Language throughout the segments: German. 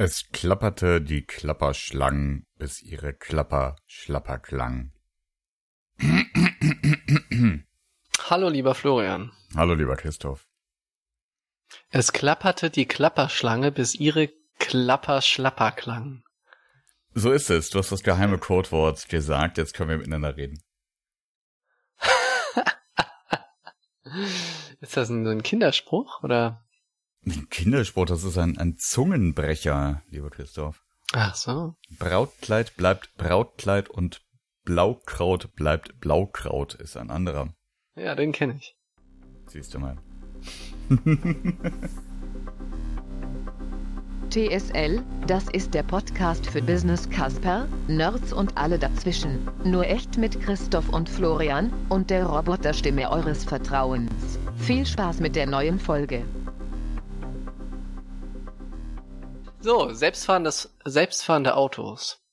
Es klapperte die Klapperschlangen, bis ihre Klapper schlapper klang. Hallo, lieber Florian. Hallo, lieber Christoph. Es klapperte die Klapperschlange, bis ihre Klapper schlapper klang. So ist es. Du hast das geheime Codewort gesagt. Jetzt können wir miteinander reden. ist das ein, ein Kinderspruch oder? Ein Kinderspruch, das ist ein, ein Zungenbrecher, lieber Christoph. Ach so. Brautkleid bleibt Brautkleid und Blaukraut bleibt Blaukraut ist ein anderer. Ja, den kenne ich. Siehst du mal. TSL, das ist der Podcast für Business Casper, Nerds und alle dazwischen. Nur echt mit Christoph und Florian und der Roboterstimme eures Vertrauens. Viel Spaß mit der neuen Folge. So, selbstfahrendes, selbstfahrende Autos.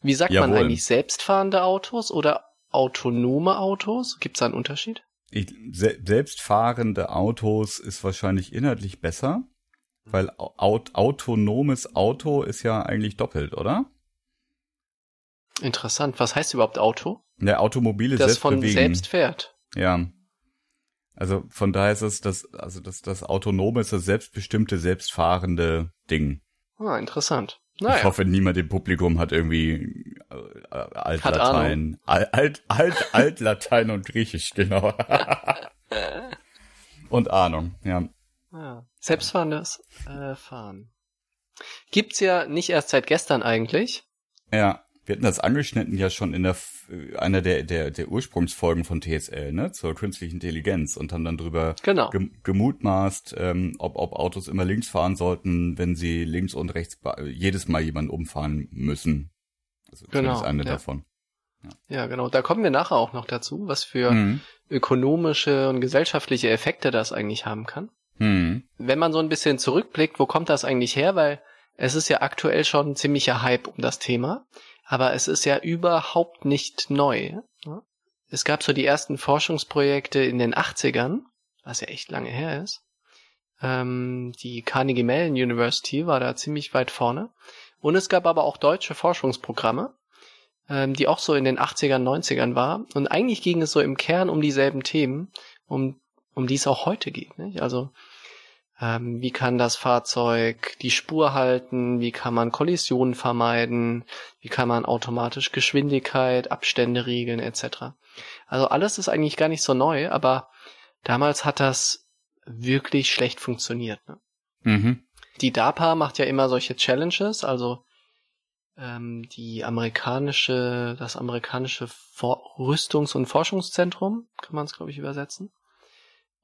Wie sagt Jawohl. man eigentlich selbstfahrende Autos oder autonome Autos? Gibt es da einen Unterschied? Ich, se selbstfahrende Autos ist wahrscheinlich inhaltlich besser, weil aut autonomes Auto ist ja eigentlich doppelt, oder? Interessant. Was heißt überhaupt Auto? Ja, Automobile Das selbst von bewegen. selbst fährt. Ja. Also von daher ist es das, also das, das Autonome ist das selbstbestimmte, selbstfahrende Ding. Ah, interessant. Ich Naja. hoffe, niemand im Publikum hat irgendwie äh, Altlatein, Al- Alt, Alt, Altlatein und Griechisch, genau. und Ahnung, ja. Ja. Selbstfahrendes äh, Fahren. Gibt's ja nicht erst seit gestern eigentlich. Ja, wir hatten das angeschnitten ja schon in der einer der, der, der Ursprungsfolgen von TSL, ne, zur künstlichen Intelligenz und haben dann drüber Genau. gem gemutmaßt, ähm, ob, ob Autos immer links fahren sollten, wenn sie links und rechts jedes Mal jemanden umfahren müssen. Also Genau, zumindest eine ja. davon. Ja, genau. Da kommen wir nachher auch noch dazu, was für Mhm. ökonomische und gesellschaftliche Effekte das eigentlich haben kann. Hm. Wenn man so ein bisschen zurückblickt, wo kommt das eigentlich her? Weil es ist ja aktuell schon ein ziemlicher Hype um das Thema, aber es ist ja überhaupt nicht neu. ne? Es gab so die ersten Forschungsprojekte in den 80ern, was ja echt lange her ist. Ähm, die Carnegie Mellon University war da ziemlich weit vorne. Und es gab aber auch deutsche Forschungsprogramme, ähm, die auch so in den 80ern, 90ern war. Und eigentlich ging es so im Kern um dieselben Themen, um, um die es auch heute geht. Nicht? Also ähm, wie kann das Fahrzeug die Spur halten? Wie kann man Kollisionen vermeiden? Wie kann man automatisch Geschwindigkeit, Abstände regeln etc. Also alles ist eigentlich gar nicht so neu, aber damals hat das wirklich schlecht funktioniert. Ne? Mhm. Die DARPA macht ja immer solche Challenges, also ähm, die amerikanische, das amerikanische For Rüstungs- und Forschungszentrum, kann man es glaube ich übersetzen.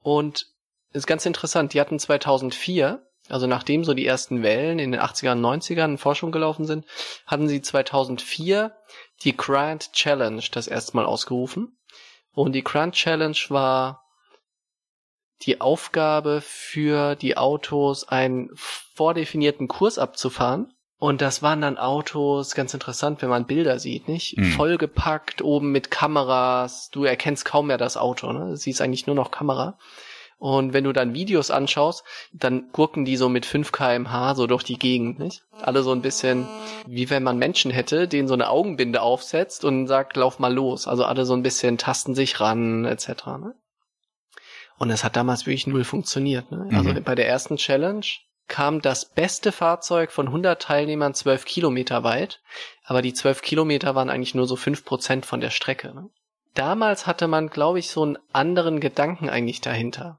Und ist ganz interessant, die hatten 2004, also nachdem so die ersten Wellen in den 80ern und 90ern in Forschung gelaufen sind, hatten sie 2004 die Grand Challenge das erste Mal ausgerufen. Und die Grand Challenge war die Aufgabe für die Autos, einen vordefinierten Kurs abzufahren. Und das waren dann Autos, ganz interessant, wenn man Bilder sieht, nicht? Mhm. Vollgepackt, oben mit Kameras. Du erkennst kaum mehr das Auto, ne? Siehst eigentlich nur noch Kamera. Und wenn du dann Videos anschaust, dann gucken die so mit 5 kmh so durch die Gegend, nicht? Alle so ein bisschen, wie wenn man Menschen hätte, denen so eine Augenbinde aufsetzt und sagt, lauf mal los. Also alle so ein bisschen tasten sich ran, etc. Ne? Und es hat damals wirklich null funktioniert. Ne? Also Mhm. bei der ersten Challenge kam das beste Fahrzeug von 100 Teilnehmern 12 Kilometer weit, aber die 12 Kilometer waren eigentlich nur so 5 Prozent von der Strecke. Ne? Damals hatte man, glaube ich, so einen anderen Gedanken eigentlich dahinter.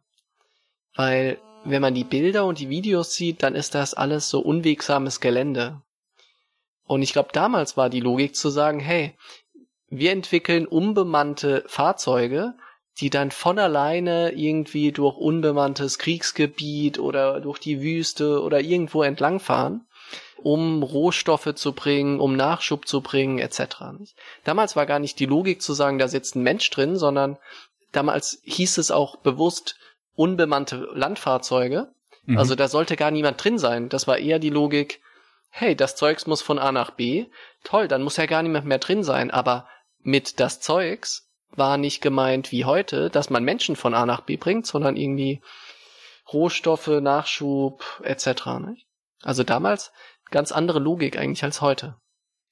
Weil wenn man die Bilder und die Videos sieht, dann ist das alles so unwegsames Gelände. Und ich glaube, damals war die Logik zu sagen, hey, wir entwickeln unbemannte Fahrzeuge, die dann von alleine irgendwie durch unbemanntes Kriegsgebiet oder durch die Wüste oder irgendwo entlangfahren, um Rohstoffe zu bringen, um Nachschub zu bringen, etc. Damals war gar nicht die Logik zu sagen, da sitzt ein Mensch drin, sondern damals hieß es auch bewusst unbemannte Landfahrzeuge. Mhm. Also da sollte gar niemand drin sein. Das war eher die Logik, hey, das Zeugs muss von A nach B. Toll, dann muss ja gar niemand mehr drin sein. Aber mit das Zeugs war nicht gemeint wie heute, dass man Menschen von A nach B bringt, sondern irgendwie Rohstoffe, Nachschub etc. Nicht? Also damals ganz andere Logik eigentlich als heute.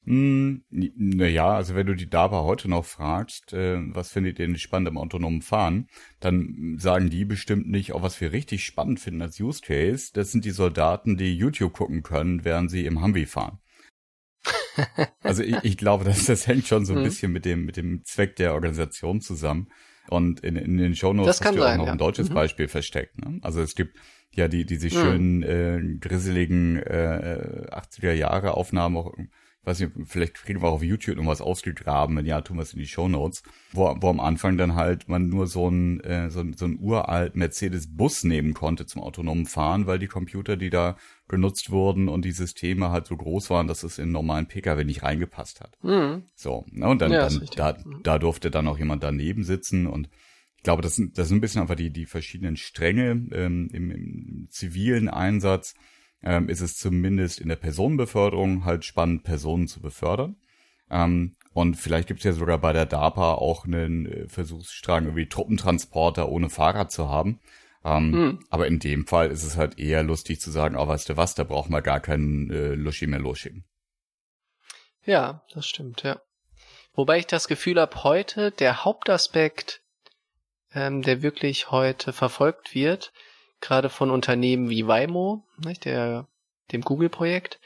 Hm, naja, also wenn du die DARPA heute noch fragst, äh, was findet ihr denn spannend im autonomen Fahren, dann sagen die bestimmt nicht, auch was wir richtig spannend finden als Use Case, das sind die Soldaten, die YouTube gucken können, während sie im Humvee fahren. also ich, ich glaube, dass das hängt schon so ein mhm. bisschen mit dem, mit dem Zweck der Organisation zusammen. Und in, in den Shownotes hast du sein, auch noch ja. ein deutsches mhm. Beispiel versteckt. Ne? Also es gibt ja die diese mhm. schönen äh, grisseligen äh, 80er Jahre Aufnahmen auch weiß nicht, vielleicht kriegen wir auch auf YouTube noch was ausgegraben, wenn ja, tun wir es in die Show Notes, wo, wo am Anfang dann halt man nur so ein, äh, so, so ein uralt Mercedes-Bus nehmen konnte zum autonomen Fahren, weil die Computer, die da genutzt wurden und die Systeme halt so groß waren, dass es in normalen Pkw nicht reingepasst hat. Mhm. So, ne, und dann, ja, dann da, mhm. da durfte dann auch jemand daneben sitzen und ich glaube, das sind, das sind ein bisschen einfach die, die verschiedenen Stränge ähm, im, im zivilen Einsatz ähm, ist es zumindest in der Personenbeförderung halt spannend, Personen zu befördern. Ähm, und vielleicht gibt es ja sogar bei der DARPA auch einen äh, Versuchsstrang, irgendwie Truppentransporter ohne Fahrrad zu haben. Ähm, hm. Aber in dem Fall ist es halt eher lustig zu sagen, oh, weißt du was, da brauchen wir gar keinen äh, Luschi mehr losschicken. Ja, das stimmt, ja. Wobei ich das Gefühl habe, heute der Hauptaspekt, ähm, der wirklich heute verfolgt wird, gerade von Unternehmen wie Waymo, nicht, der, dem Google-Projekt,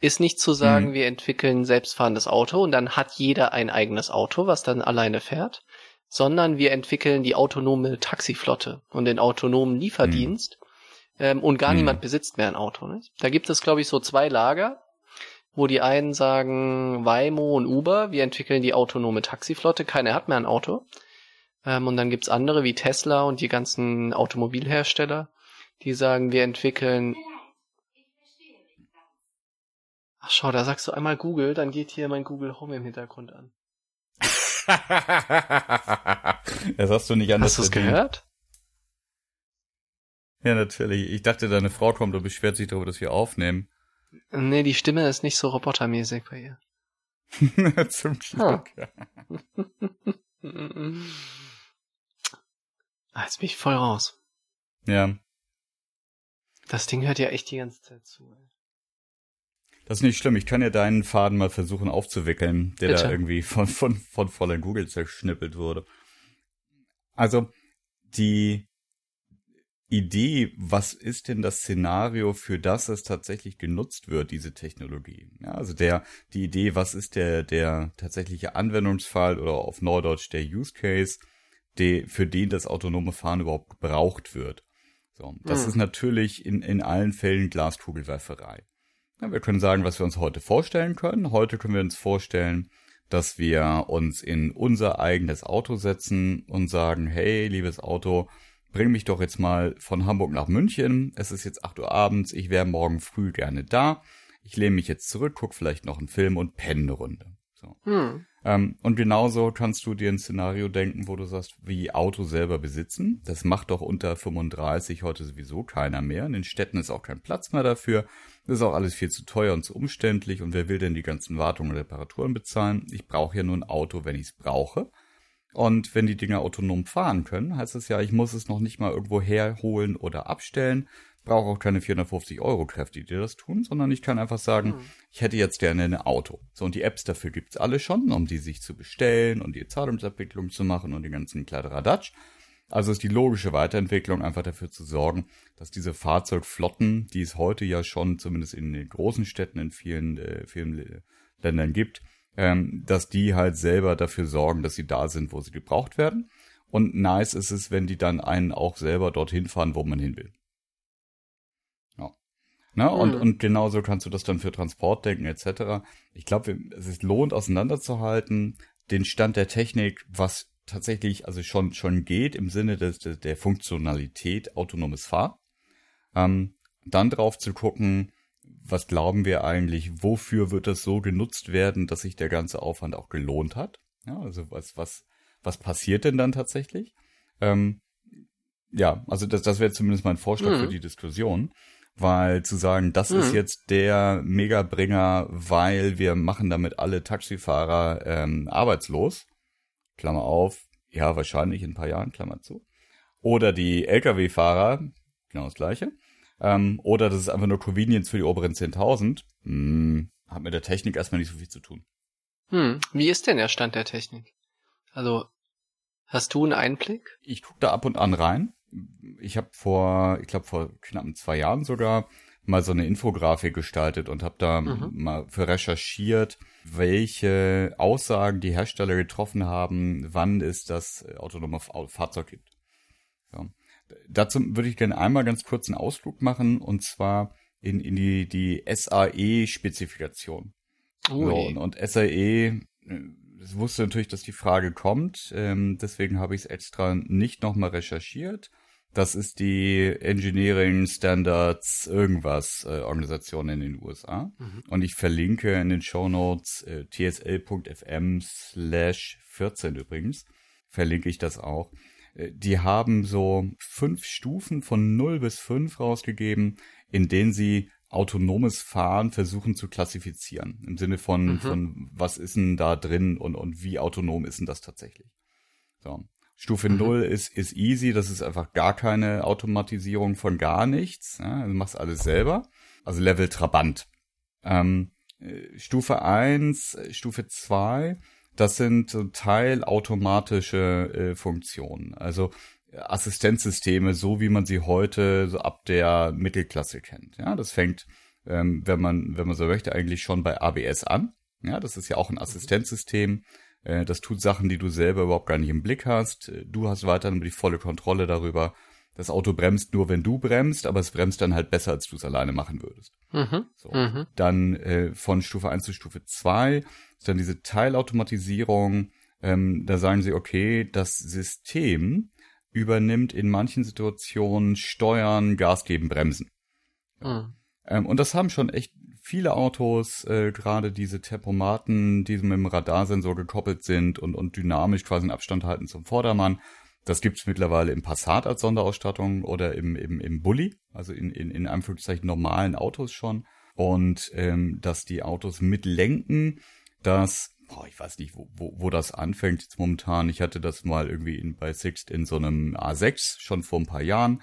ist nicht zu sagen, mhm. wir entwickeln selbstfahrendes Auto und dann hat jeder ein eigenes Auto, was dann alleine fährt, sondern wir entwickeln die autonome Taxiflotte und den autonomen Lieferdienst mhm. ähm, und gar mhm. niemand besitzt mehr ein Auto. Nicht? Da gibt es, glaube ich, so zwei Lager, wo die einen sagen, Waymo und Uber, wir entwickeln die autonome Taxiflotte, keiner hat mehr ein Auto. Ähm, und dann gibt's andere wie Tesla und die ganzen Automobilhersteller, die sagen, wir entwickeln. Ach schau, da sagst du einmal Google, dann geht hier mein Google Home im Hintergrund an. das hast du nicht anders Hast du es gehört? Ja, natürlich. Ich dachte, deine Frau kommt und beschwert sich darüber, dass wir aufnehmen. Nee, die Stimme ist nicht so robotermäßig bei ihr. Zum Glück. ah, jetzt bin ich voll raus. Ja. Das Ding hört ja echt die ganze Zeit zu. Das ist nicht schlimm. Ich kann ja deinen Faden mal versuchen aufzuwickeln, der Bitte. da irgendwie von, von, von Fräulein Google zerschnippelt wurde. Also, die Idee, was ist denn das Szenario, für das es tatsächlich genutzt wird, diese Technologie? Ja, also der, die Idee, was ist der, der tatsächliche Anwendungsfall oder auf Neudeutsch der Use Case, der, für den das autonome Fahren überhaupt gebraucht wird. So, das hm. ist natürlich in, in allen Fällen Glaskugelwerferei. Ja, wir können sagen, was wir uns heute vorstellen können. Heute können wir uns vorstellen, dass wir uns in unser eigenes Auto setzen und sagen, hey, liebes Auto, bring mich doch jetzt mal von Hamburg nach München. Es ist jetzt 8 Uhr abends, ich wäre morgen früh gerne da. Ich lehne mich jetzt zurück, guck vielleicht noch einen Film und penne eine Runde. So. Hm. Ähm, und genauso kannst du dir ein Szenario denken, wo du sagst, wie Auto selber besitzen. Das macht doch unter 35 heute sowieso keiner mehr. In den Städten ist auch kein Platz mehr dafür. Das ist auch alles viel zu teuer und zu umständlich. Und wer will denn die ganzen Wartungen und Reparaturen bezahlen? Ich brauche ja nur ein Auto, wenn ich es brauche. Und wenn die Dinger autonom fahren können, heißt das ja, ich muss es noch nicht mal irgendwo herholen oder abstellen, brauche auch keine 450 Euro Kräfte, die das tun, sondern ich kann einfach sagen, mhm. ich hätte jetzt gerne ein Auto. So, und die Apps dafür gibt's alle schon, um die sich zu bestellen und die Zahlungsabwicklung zu machen und den ganzen Kladderadatsch. Also ist die logische Weiterentwicklung einfach dafür zu sorgen, dass diese Fahrzeugflotten, die es heute ja schon zumindest in den großen Städten in vielen, äh, vielen Ländern gibt, ähm, dass die halt selber dafür sorgen, dass sie da sind, wo sie gebraucht werden. Und nice ist es, wenn die dann einen auch selber dorthin fahren, wo man hin will. Ne? Mhm. Und, und genauso kannst du das dann für Transport denken, etc. Ich glaube, es ist lohnt, auseinanderzuhalten, den Stand der Technik, was tatsächlich also schon, schon geht im Sinne des, der Funktionalität autonomes Fahren. Ähm, dann drauf zu gucken, was glauben wir eigentlich, wofür wird das so genutzt werden, dass sich der ganze Aufwand auch gelohnt hat? Ja, also was, was, was passiert denn dann tatsächlich? Ähm, ja, also das, das wäre zumindest mein Vorschlag mhm. für die Diskussion. Weil zu sagen, das mhm. ist jetzt der Megabringer, weil wir machen damit alle Taxifahrer ähm, arbeitslos, Klammer auf, ja, wahrscheinlich in ein paar Jahren, Klammer zu. Oder die Lkw-Fahrer, genau das gleiche. Ähm, oder das ist einfach nur Convenience für die oberen 10.000. Hm, hat mit der Technik erstmal nicht so viel zu tun. Hm, wie ist denn der Stand der Technik? Also, hast du einen Einblick? Ich gucke da ab und an rein. Ich habe vor, ich glaube vor knapp zwei Jahren sogar mal so eine Infografik gestaltet und habe da mhm. mal für recherchiert, welche Aussagen die Hersteller getroffen haben, wann es das autonome Fahrzeug gibt. Ja. Dazu würde ich gerne einmal ganz kurz einen Ausflug machen und zwar in, in die, die SAE-Spezifikation. So, und, und SAE, es wusste natürlich, dass die Frage kommt, ähm, deswegen habe ich es extra nicht nochmal recherchiert. Das ist die Engineering Standards irgendwas äh, Organisation in den USA. Mhm. Und ich verlinke in den Show Notes äh, tsl.fm slash 14 übrigens. Verlinke ich das auch. Äh, die haben so fünf Stufen von 0 bis 5 rausgegeben, in denen sie autonomes Fahren versuchen zu klassifizieren. Im Sinne von, mhm. von was ist denn da drin und, und wie autonom ist denn das tatsächlich. So. Stufe mhm. 0 ist, ist easy, das ist einfach gar keine Automatisierung von gar nichts. Ja, du machst alles selber. Also Level Trabant. Ähm, äh, Stufe 1, Stufe 2, das sind teilautomatische äh, Funktionen. Also Assistenzsysteme, so wie man sie heute so ab der Mittelklasse kennt. Ja, das fängt, ähm, wenn man, wenn man so möchte, eigentlich schon bei ABS an. Ja, das ist ja auch ein mhm. Assistenzsystem. Äh, das tut Sachen, die du selber überhaupt gar nicht im Blick hast. Äh, du hast weiterhin die volle Kontrolle darüber. Das Auto bremst nur, wenn du bremst, aber es bremst dann halt besser, als du es alleine machen würdest. Mhm. So. Mhm. Dann äh, von Stufe 1 zu Stufe 2 ist dann diese Teilautomatisierung. Ähm, da sagen sie, okay, das System übernimmt in manchen Situationen Steuern, Gas geben, Bremsen. Mhm. Ähm, und das haben schon echt viele Autos, äh, gerade diese Tempomaten, die mit dem Radarsensor gekoppelt sind und, und dynamisch quasi einen Abstand halten zum Vordermann. Das gibt's mittlerweile im Passat als Sonderausstattung oder im, im, im Bulli, also in, in, in Anführungszeichen normalen Autos schon. Und ähm, dass die Autos mitlenken, dass, boah, ich weiß nicht, wo, wo, wo das anfängt jetzt momentan. Ich hatte das mal irgendwie in, bei Sixt in so einem A6 schon vor ein paar Jahren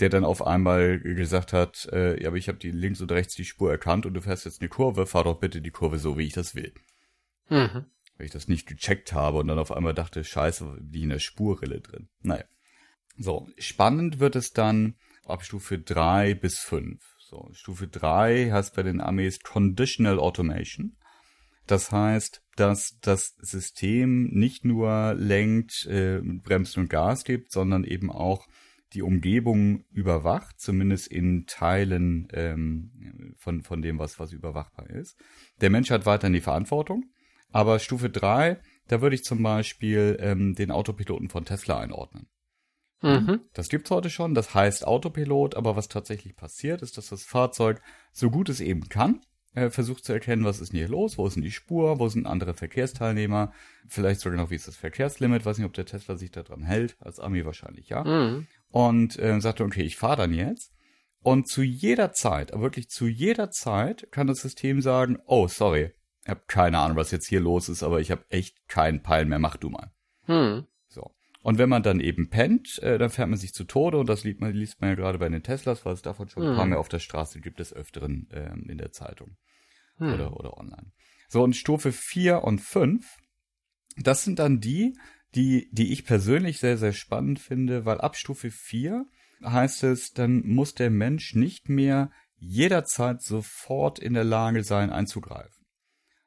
der dann auf einmal gesagt hat, äh, ja, aber ich habe die links und rechts die Spur erkannt und du fährst jetzt eine Kurve, fahr doch bitte die Kurve so, wie ich das will. Mhm. Weil ich das nicht gecheckt habe und dann auf einmal dachte, scheiße, die in der Spurrille drin. Naja. So, spannend wird es dann ab Stufe drei bis fünf. So, Stufe drei heißt bei den Armees Conditional Automation. Das heißt, dass das System nicht nur lenkt, äh, bremst und Gas gibt, sondern eben auch die Umgebung überwacht, zumindest in Teilen ähm, von, von dem, was, was überwachbar ist. Der Mensch hat weiterhin die Verantwortung, aber Stufe 3, da würde ich zum Beispiel ähm, den Autopiloten von Tesla einordnen. Mhm. Das gibt's heute schon, das heißt Autopilot, aber was tatsächlich passiert, ist, dass das Fahrzeug so gut es eben kann, äh, versucht zu erkennen, was ist denn hier los, wo ist denn die Spur, wo sind andere Verkehrsteilnehmer, vielleicht sogar noch, wie ist das Verkehrslimit, weiß nicht, ob der Tesla sich daran hält, als Ami wahrscheinlich, ja. Mhm und äh, sagte, okay, ich fahre dann jetzt. Und zu jeder Zeit, wirklich zu jeder Zeit, kann das System sagen, oh, sorry, ich habe keine Ahnung, was jetzt hier los ist, aber ich habe echt keinen Peil mehr, mach du mal. Hm. So. Und wenn man dann eben pennt, äh, dann fährt man sich zu Tode und das liest man, liest man ja gerade bei den Teslas, weil es davon schon hm. ein paar hm. mehr auf der Straße gibt, des Öfteren äh, in der Zeitung hm. oder, oder online. So, und Stufe 4 und 5, das sind dann die, die, die ich persönlich sehr, sehr spannend finde, weil ab Stufe 4 heißt es, dann muss der Mensch nicht mehr jederzeit sofort in der Lage sein, einzugreifen.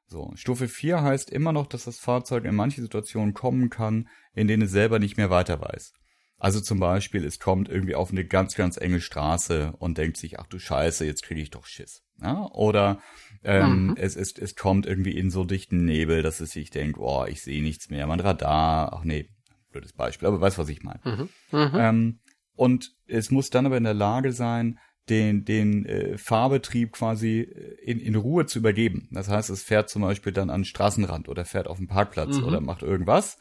So, Stufe 4 heißt immer noch, dass das Fahrzeug in manche Situationen kommen kann, in denen es selber nicht mehr weiter weiß. Also zum Beispiel, es kommt irgendwie auf eine ganz, ganz enge Straße und denkt sich, ach du Scheiße, jetzt kriege ich doch Schiss. Ja? Oder ähm, mhm. es, es, es kommt irgendwie in so dichten Nebel, dass es sich denkt, oh, ich sehe nichts mehr, mein Radar, ach nee, blödes Beispiel, aber weißt, was ich meine. Mhm. Mhm. Ähm, und es muss dann aber in der Lage sein, den, den äh, Fahrbetrieb quasi äh, in, in Ruhe zu übergeben. Das heißt, es fährt zum Beispiel dann an den Straßenrand oder fährt auf den Parkplatz mhm. oder macht irgendwas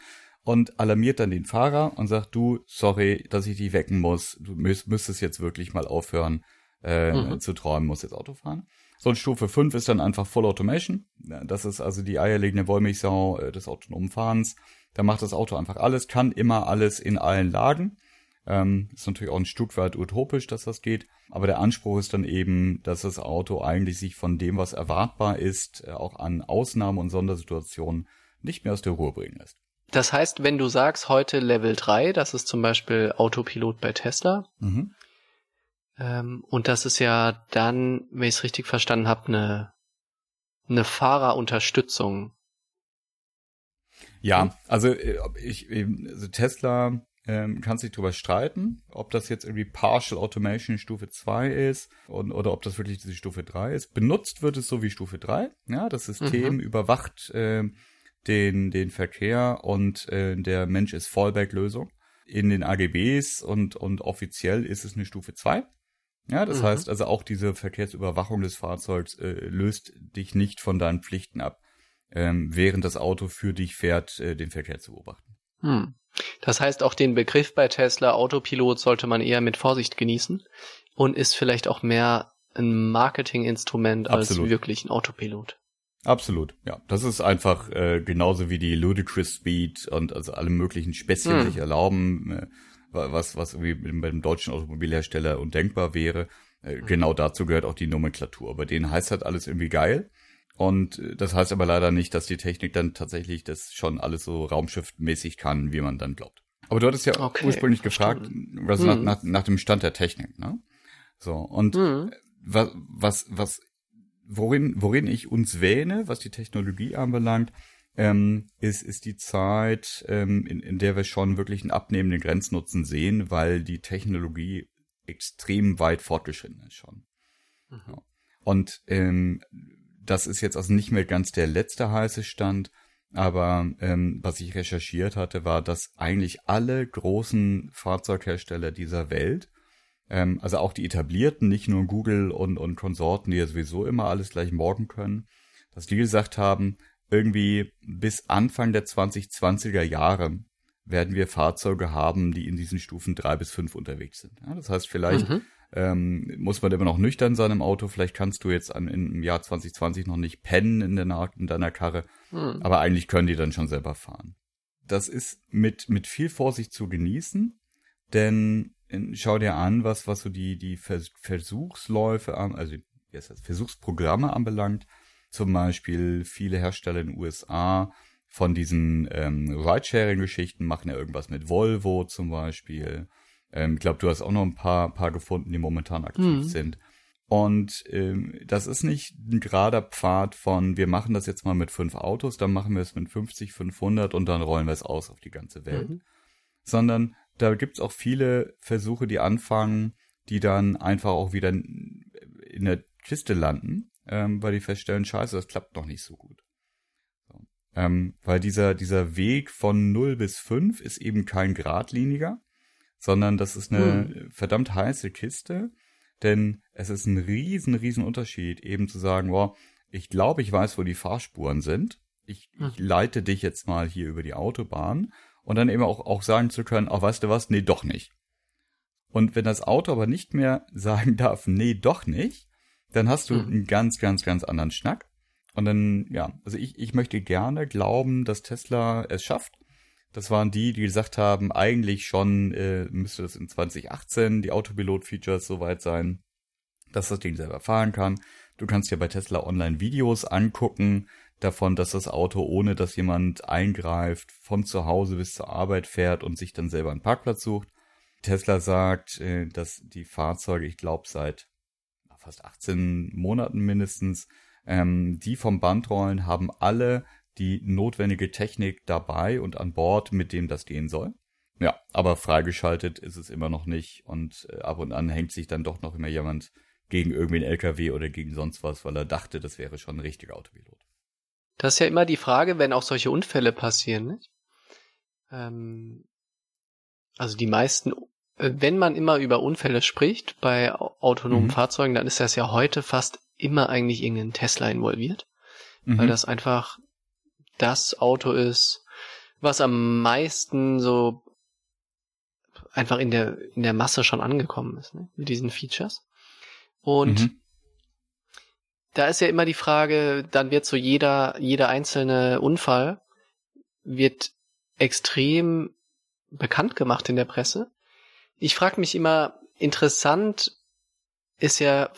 und alarmiert dann den Fahrer und sagt, du, sorry, dass ich dich wecken muss, du müsst, müsstest jetzt wirklich mal aufhören äh, mhm. zu träumen, muss jetzt Auto fahren. So, und Stufe 5 ist dann einfach Full Automation. Das ist also die eierlegende Wollmilchsau äh, des autonomen Fahrens. Da macht das Auto einfach alles, kann immer alles in allen Lagen. Ähm, ist natürlich auch ein Stück weit utopisch, dass das geht. Aber der Anspruch ist dann eben, dass das Auto eigentlich sich von dem, was erwartbar ist, äh, auch an Ausnahmen und Sondersituationen nicht mehr aus der Ruhe bringen lässt. Das heißt, wenn du sagst heute Level 3, das ist zum Beispiel Autopilot bei Tesla, mhm. ähm, und das ist ja dann, wenn ich es richtig verstanden habe, eine, eine Fahrerunterstützung. Ja, also äh, ich, also Tesla ähm, kann sich darüber streiten, ob das jetzt irgendwie Partial Automation Stufe 2 ist und, oder ob das wirklich diese Stufe 3 ist. Benutzt wird es so wie Stufe 3. Ja, das System mhm. überwacht äh, den, den Verkehr und äh, der Mensch ist Fallback-Lösung. In den AGBs und, und offiziell ist es eine Stufe 2. Ja, das mhm. heißt also auch diese Verkehrsüberwachung des Fahrzeugs äh, löst dich nicht von deinen Pflichten ab, ähm, während das Auto für dich fährt, äh, den Verkehr zu beobachten. Hm. Das heißt, auch den Begriff bei Tesla Autopilot sollte man eher mit Vorsicht genießen und ist vielleicht auch mehr ein Marketinginstrument als wirklich ein Autopilot. Absolut, ja. Das ist einfach äh, genauso wie die Ludicrous Speed und also alle möglichen Späßchen hm. sich erlauben, äh, was, was irgendwie bei dem deutschen Automobilhersteller undenkbar wäre. Äh, hm. Genau dazu gehört auch die Nomenklatur. Bei denen heißt halt alles irgendwie geil. Und äh, das heißt aber leider nicht, dass die Technik dann tatsächlich das schon alles so raumschiffmäßig kann, wie man dann glaubt. Aber du hattest ja okay, ursprünglich gefragt, was hm. nach, nach, nach dem Stand der Technik, ne? So, und hm. was, was, was, worin, worin ich uns wähne, was die Technologie anbelangt, ähm, ist, ist die Zeit, ähm, in, in der wir schon wirklich einen abnehmenden Grenznutzen sehen, weil die Technologie extrem weit fortgeschritten ist schon. Mhm. Und ähm, das ist jetzt also nicht mehr ganz der letzte heiße Stand, aber ähm, was ich recherchiert hatte, war, dass eigentlich alle großen Fahrzeughersteller dieser Welt, ähm, also auch die etablierten, nicht nur Google und, und Konsorten, die ja sowieso immer alles gleich morgen können, dass die gesagt haben, irgendwie bis Anfang der 2020er Jahre werden wir Fahrzeuge haben, die in diesen Stufen drei bis fünf unterwegs sind. Ja, das heißt, vielleicht mhm ähm, muss man immer noch nüchtern sein im Auto. Vielleicht kannst du jetzt an, im Jahr 2020 noch nicht pennen in, der, in deiner Karre, hm. aber eigentlich können die dann schon selber fahren. Das ist mit, mit viel Vorsicht zu genießen, denn schau dir an, was, was so die, die Versuchsläufe, also das Versuchsprogramme anbelangt. Zum Beispiel viele Hersteller in den USA von diesen ähm, Ridesharing-Geschichten machen ja irgendwas mit Volvo zum Beispiel ähm, ich glaube, du hast auch noch ein paar, paar gefunden, die momentan aktiv mhm. sind. Und ähm, das ist nicht ein gerader Pfad von, wir machen das jetzt mal mit fünf Autos, dann machen wir es mit 50, 500 und dann rollen wir es aus auf die ganze Welt. Mhm. Sondern da gibt's auch viele Versuche, die anfangen, die dann einfach auch wieder in, der Kiste landen, ähm, weil die feststellen, scheiße, das klappt noch nicht so gut. So. Ähm, weil dieser, dieser Weg von 0 bis 5 ist eben kein geradliniger, sondern das ist eine hm. verdammt heiße Kiste, denn es ist ein riesen, riesen Unterschied, eben zu sagen, wow, ich glaube, ich weiß, wo die Fahrspuren sind. Ich, hm. ich leite dich jetzt mal hier über die Autobahn und dann eben auch, auch sagen zu können, auch weißt du was, nee, doch nicht. Und wenn das Auto aber nicht mehr sagen darf, nee, doch nicht, dann hast du hm. einen ganz, ganz, ganz anderen Schnack. Und dann, ja, also ich, ich möchte gerne glauben, dass Tesla es schafft, das waren die, die gesagt haben, eigentlich schon äh, müsste das in 2018 die Autopilot-Features soweit sein, dass das Ding selber fahren kann. Du kannst dir bei Tesla online Videos angucken davon, dass das Auto, ohne dass jemand eingreift, von zu Hause bis zur Arbeit fährt und sich dann selber einen Parkplatz sucht. Tesla sagt, äh, dass die Fahrzeuge, ich glaube, seit fast 18 Monaten mindestens, ähm, die vom Band rollen, haben alle die notwendige Technik dabei und an Bord, mit dem das gehen soll. Ja, aber freigeschaltet ist es immer noch nicht und äh, ab und an hängt sich dann doch noch immer jemand gegen irgendwie einen LKW oder gegen sonst was, weil er dachte, das wäre schon ein richtiger Autopilot. Das ist ja immer die Frage, wenn auch solche Unfälle passieren, nicht? Ähm, also die meisten, äh, wenn man immer über Unfälle spricht bei autonomen mhm. Fahrzeugen, dann ist das ja heute fast immer eigentlich irgendein Tesla involviert, mhm. weil das einfach das Auto ist, was am meisten so einfach in der, in der Masse schon angekommen ist, ne? mit diesen Features. Und mhm. Da ist ja immer die Frage, dann wird so jeder, jeder einzelne Unfall wird extrem bekannt gemacht in der Presse. ich frage mich immer, interessant ist ja,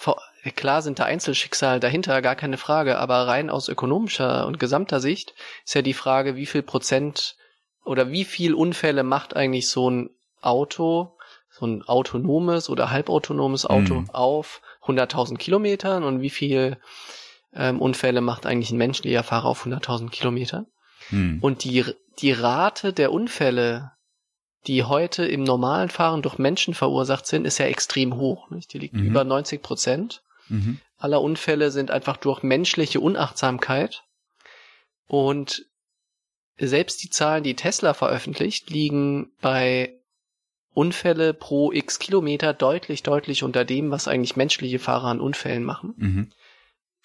klar sind da Einzelschicksale dahinter, gar keine Frage, aber rein aus ökonomischer und gesamter Sicht ist ja die Frage, wie viel Prozent oder wie viel Unfälle macht eigentlich so ein Auto, so ein autonomes oder halbautonomes Auto mhm. auf 100.000 Kilometern und wie viel ähm, Unfälle macht eigentlich ein menschlicher Fahrer auf 100.000 Kilometern? Mhm. Und die, die Rate der Unfälle, die heute im normalen Fahren durch Menschen verursacht sind, ist ja extrem hoch. Nicht? Die liegt mhm. über 90 Prozent mhm. aller Unfälle sind einfach durch menschliche Unachtsamkeit. Und selbst die Zahlen, die Tesla veröffentlicht, liegen bei Unfälle pro x Kilometer deutlich, deutlich unter dem, was eigentlich menschliche Fahrer an Unfällen machen. Mhm.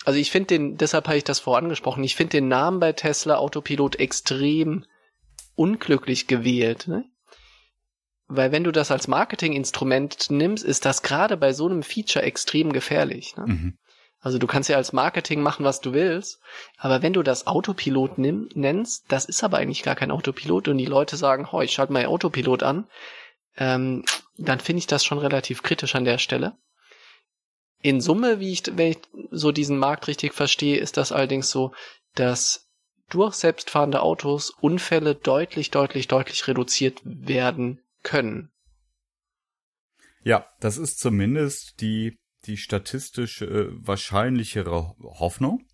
Also ich finde den, deshalb habe ich das vorangesprochen, ich finde den Namen bei Tesla Autopilot extrem unglücklich gewählt. Ne? Weil wenn du das als Marketinginstrument nimmst, ist das gerade bei so einem Feature extrem gefährlich. Ne? Mhm. Also du kannst ja als Marketing machen, was du willst, aber wenn du das Autopilot nimm, nennst, das ist aber eigentlich gar kein Autopilot und die Leute sagen, ho, ich schalte mal Autopilot an, ähm, dann finde ich das schon relativ kritisch an der Stelle. In Summe, wie ich, wenn ich so diesen Markt richtig verstehe, ist das allerdings so, dass durch selbstfahrende Autos Unfälle deutlich, deutlich, deutlich reduziert werden können. Ja, das ist zumindest die, die statistisch äh, wahrscheinlichere Hoffnung.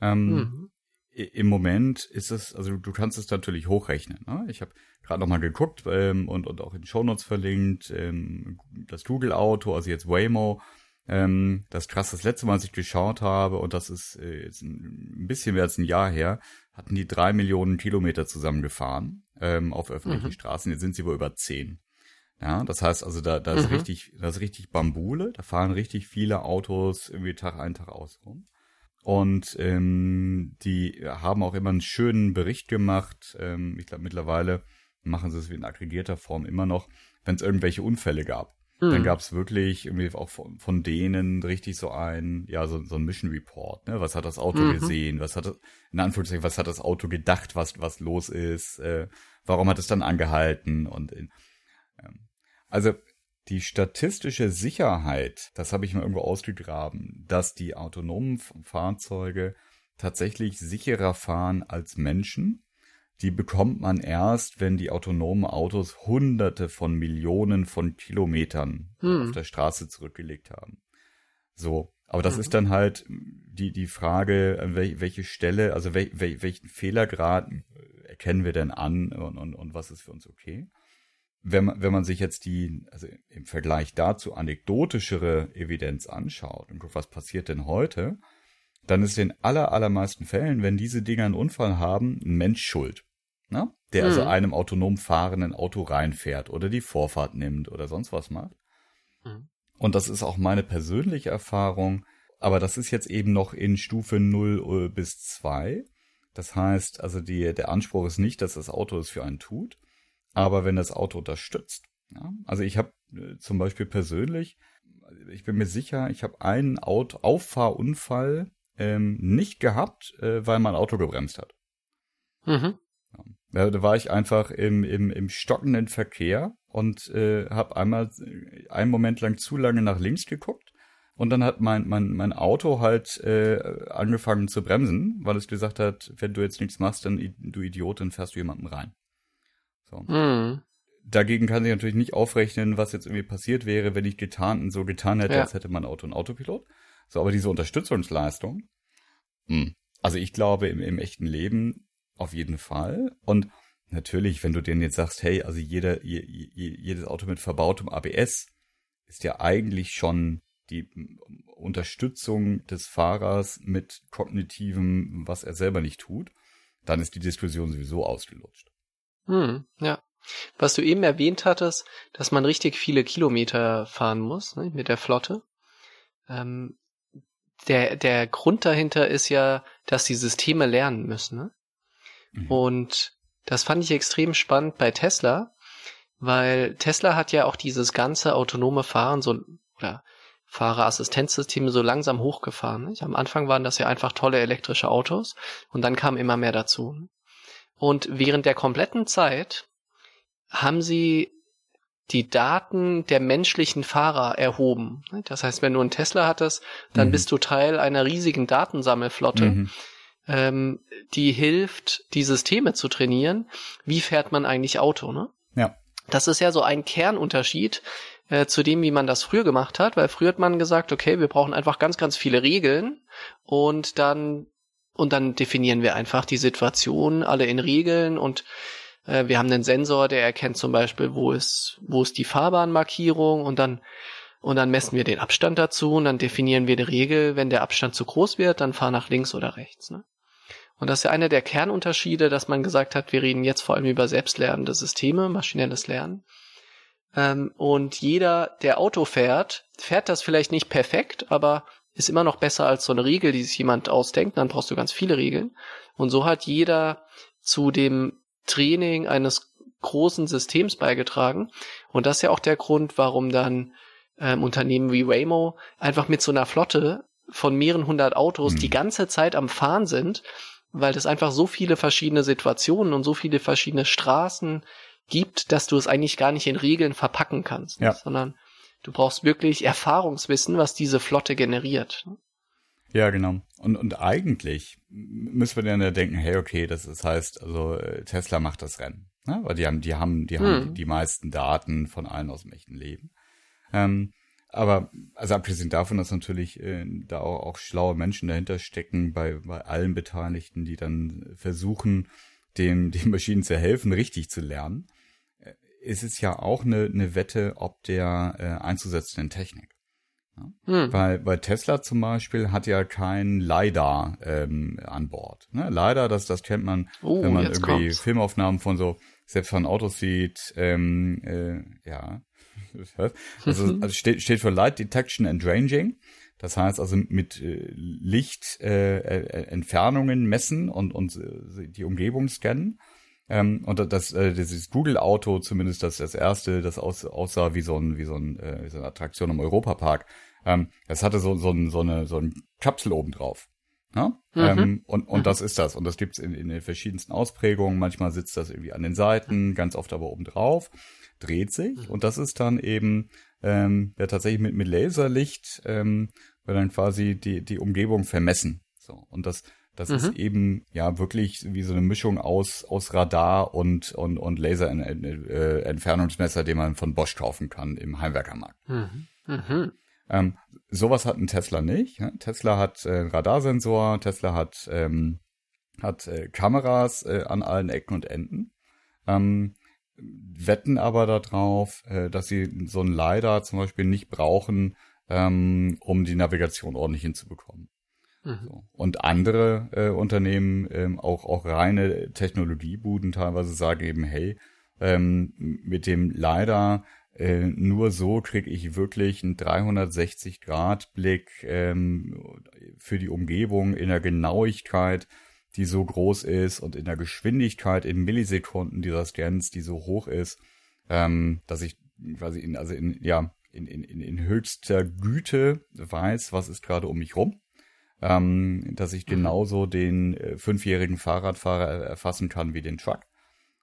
Ähm, mhm. Im Moment ist es, also du kannst es natürlich hochrechnen. Ne? Ich habe gerade noch mal geguckt ähm, und, und auch in Shownotes verlinkt, ähm, das Google-Auto, also jetzt Waymo, ähm, das krass das letzte Mal, als ich geschaut habe, und das ist äh, jetzt ein bisschen mehr als ein Jahr her, hatten die drei Millionen Kilometer zusammengefahren ähm, auf öffentlichen mhm. Straßen. Jetzt sind sie wohl über zehn. Ja, das heißt also, da, da ist mhm. richtig, da ist richtig Bambule, da fahren richtig viele Autos irgendwie Tag ein, Tag aus rum. Und ähm, die haben auch immer einen schönen Bericht gemacht. Ähm, ich glaube, mittlerweile machen sie es wie in aggregierter Form immer noch, wenn es irgendwelche Unfälle gab. Mhm. Dann gab es wirklich irgendwie auch von, von, denen richtig so ein, ja, so, so ein Mission Report. Ne? Was hat das Auto mhm. gesehen? Was hat das, in Anführungszeichen, was hat das Auto gedacht, was, was los ist? Äh, warum hat es dann angehalten? Und in, ähm, also die statistische Sicherheit, das habe ich mal irgendwo ausgegraben, dass die autonomen Fahrzeuge tatsächlich sicherer fahren als Menschen die bekommt man erst, wenn die autonomen Autos hunderte von Millionen von Kilometern hm. auf der Straße zurückgelegt haben. So. Aber das mhm. ist dann halt die, die Frage, welche Stelle, also wel, wel, welchen Fehlergrad erkennen wir denn an und, und, und was ist für uns okay? Wenn man, wenn man sich jetzt die, also im Vergleich dazu anekdotischere Evidenz anschaut und guckt, was passiert denn heute, dann ist in aller, allermeisten Fällen, wenn diese Dinger einen Unfall haben, ein Mensch schuld ne? der also mhm. also einem autonom fahrenden Auto reinfährt oder die Vorfahrt nimmt oder sonst was macht. Mhm. Und das ist auch meine persönliche Erfahrung, aber das ist jetzt eben noch in Stufe 0 äh, bis 2. Das heißt, also die, der Anspruch ist nicht, dass das Auto es für einen tut, aber wenn das Auto unterstützt. Ja? Also ich habe äh, zum Beispiel persönlich, ich bin mir sicher, ich habe einen Auto Auffahrunfall ähm, nicht gehabt, äh, weil mein Auto gebremst hat. Mhm. Ja, da war ich einfach im, im, im stockenden Verkehr und äh, habe einmal einen Moment lang zu lange nach links geguckt und dann hat mein, mein, mein Auto halt äh, angefangen zu bremsen, weil es gesagt hat, wenn du jetzt nichts machst, dann du Idiot, dann fährst du jemanden rein. So. Mhm. Dagegen kann ich natürlich nicht aufrechnen, was jetzt irgendwie passiert wäre, wenn ich getan so getan hätte, ja. als hätte mein Auto ein Autopilot. So, aber diese Unterstützungsleistung, mh. Hm. also ich glaube, im, im echten Leben auf jeden Fall. Und natürlich, wenn du denen jetzt sagst, hey, also jeder, je, jedes Auto mit verbautem ABS ist ja eigentlich schon die Unterstützung des Fahrers mit kognitivem, was er selber nicht tut, dann ist die Diskussion sowieso ausgelutscht. Hm, ja. Was du eben erwähnt hattest, dass man richtig viele Kilometer fahren muss ne, mit der Flotte. Ähm, der, der Grund dahinter ist ja, dass die Systeme lernen müssen. Ne? Mhm. Und das fand ich extrem spannend bei Tesla, weil Tesla hat ja auch dieses ganze autonome Fahren so oder Fahrerassistenzsysteme so langsam hochgefahren. Nicht? Am Anfang waren das ja einfach tolle elektrische Autos und dann kam immer mehr dazu. Und während der kompletten Zeit haben sie die Daten der menschlichen Fahrer erhoben. Das heißt, wenn du einen Tesla hattest, dann mhm. bist du Teil einer riesigen Datensammelflotte, mhm. ähm, die hilft, die Systeme zu trainieren. Wie fährt man eigentlich Auto? Ne? Ja. Das ist ja so ein Kernunterschied äh, zu dem, wie man das früher gemacht hat, weil früher hat man gesagt, okay, wir brauchen einfach ganz, ganz viele Regeln und dann und dann definieren wir einfach die Situation alle in Regeln und äh, wir haben einen Sensor, der erkennt zum Beispiel, wo ist, wo ist die Fahrbahnmarkierung und dann und dann messen wir den Abstand dazu und dann definieren wir die Regel, wenn der Abstand zu groß wird, dann fahr nach links oder rechts. Ne? Und das ist ja einer der Kernunterschiede, dass man gesagt hat, wir reden jetzt vor allem über selbstlernende Systeme, maschinelles Lernen. Ähm, und jeder, der Auto fährt, fährt das vielleicht nicht perfekt, aber ist immer noch besser als so eine Regel, die sich jemand ausdenkt. Dann brauchst du ganz viele Regeln. Und so hat jeder zu dem Training eines großen Systems beigetragen. Und das ist ja auch der Grund, warum dann ähm, Unternehmen wie Waymo einfach mit so einer Flotte von mehreren hundert Autos mhm. die ganze Zeit am Fahren sind, weil es einfach so viele verschiedene Situationen und so viele verschiedene Straßen gibt, dass du es eigentlich gar nicht in Regeln verpacken kannst, ja. sondern du brauchst wirklich Erfahrungswissen, was diese Flotte generiert. Ja, genau. Und, und eigentlich müssen wir dann ja denken, hey, okay, das, das heißt, also äh, Tesla macht das Rennen. Ne? Weil die haben, die haben, die hm. haben die, die, meisten Daten von allen aus dem echten Leben. Ähm, aber also abgesehen davon, dass natürlich äh, da auch, auch schlaue Menschen dahinter stecken, bei, bei allen Beteiligten, die dann versuchen, dem, den Maschinen zu helfen, richtig zu lernen, ist es ja auch eine, eine Wette, ob der äh, einzusetzenden Technik. Ja? Hm. Weil, weil Tesla zum Beispiel hat ja kein LiDAR ähm, an Bord. Ne? LiDAR, das, das kennt man, oh, wenn man irgendwie kommt's. Filmaufnahmen von so selbstfahrenden Autos sieht. Ähm, äh, ja, also, also steht, steht für Light Detection and Ranging. Das heißt also mit äh, Licht äh, äh, Entfernungen messen und, und äh, die Umgebung scannen. Ähm, und das, äh, dieses Google-Auto, zumindest das, das erste, das aus, aussah wie so, ein, wie, so ein, äh, wie so eine Attraktion im Europapark, ähm, das hatte so, so, ein, so, eine, so ein Kapsel oben drauf. Ja? Mhm. Ähm, und und mhm. das ist das. Und das gibt's in, in den verschiedensten Ausprägungen. Manchmal sitzt das irgendwie an den Seiten, ganz oft aber oben drauf, dreht sich. Mhm. Und das ist dann eben ähm, ja tatsächlich mit, mit Laserlicht ähm, wird dann quasi die, die Umgebung vermessen. So. Und das das mhm. ist eben ja wirklich wie so eine Mischung aus aus Radar und und und Laser äh, den man von Bosch kaufen kann im Heimwerkermarkt. Mhm. Mhm. Ähm, sowas hat ein Tesla nicht. Ja? Tesla hat äh, Radarsensor, Tesla hat ähm, hat äh, Kameras äh, an allen Ecken und Enden. Ähm, wetten aber darauf, äh, dass sie so ein LiDAR zum Beispiel nicht brauchen, ähm, um die Navigation ordentlich hinzubekommen. Mhm. Und andere äh, Unternehmen, ähm, auch, auch reine Technologiebuden teilweise sagen eben, hey, ähm, mit dem leider äh, nur so kriege ich wirklich einen 360-Grad-Blick ähm, für die Umgebung in der Genauigkeit, die so groß ist und in der Geschwindigkeit in Millisekunden dieser Scans, die so hoch ist, ähm, dass ich quasi in, also in, ja, in, in, in höchster Güte weiß, was ist gerade um mich rum ähm, dass ich mhm. genauso den äh, fünfjährigen Fahrradfahrer erfassen kann wie den Truck.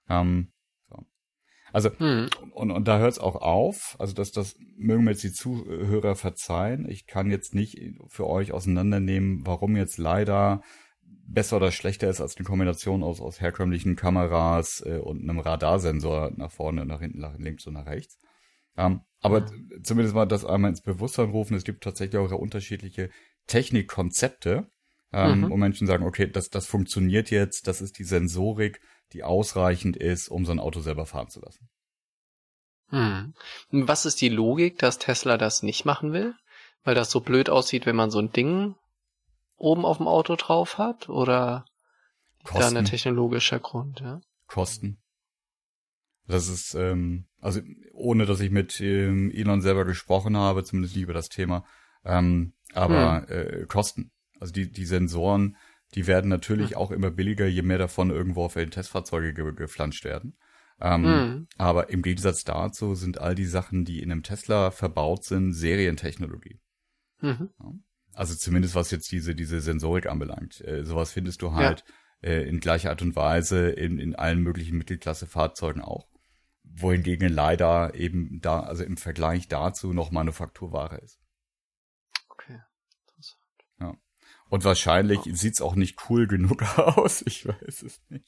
Ähm, so. Also, mhm. und, und da hört es auch auf. Also, dass das mögen mir jetzt die Zuhörer verzeihen. Ich kann jetzt nicht für euch auseinandernehmen, warum jetzt leider besser oder schlechter ist als eine Kombination aus, aus herkömmlichen Kameras äh, und einem Radarsensor nach vorne, nach hinten, nach links und nach rechts. Ähm, aber mhm. zumindest mal das einmal ins Bewusstsein rufen. Es gibt tatsächlich auch unterschiedliche Technikkonzepte, ähm, mhm. wo Menschen sagen, okay, das, das funktioniert jetzt, das ist die Sensorik, die ausreichend ist, um so ein Auto selber fahren zu lassen. Hm. Was ist die Logik, dass Tesla das nicht machen will? Weil das so blöd aussieht, wenn man so ein Ding oben auf dem Auto drauf hat? Oder Kosten. da ein technologischer Grund, ja? Kosten. Das ist, ähm, also ohne dass ich mit ähm, Elon selber gesprochen habe, zumindest nicht über das Thema, ähm, aber hm. äh, Kosten. Also die, die Sensoren, die werden natürlich hm. auch immer billiger, je mehr davon irgendwo auf den Testfahrzeuge ge geflanscht werden. Ähm, hm. Aber im Gegensatz dazu sind all die Sachen, die in einem Tesla verbaut sind, Serientechnologie. Mhm. Ja. Also zumindest was jetzt diese, diese Sensorik anbelangt. Äh, sowas findest du halt ja. äh, in gleicher Art und Weise in, in allen möglichen Mittelklasse-Fahrzeugen auch. wohingegen leider eben da, also im Vergleich dazu noch Manufakturware ist. Okay. Ja. Und wahrscheinlich ja. sieht's auch nicht cool genug aus. Ich weiß es nicht.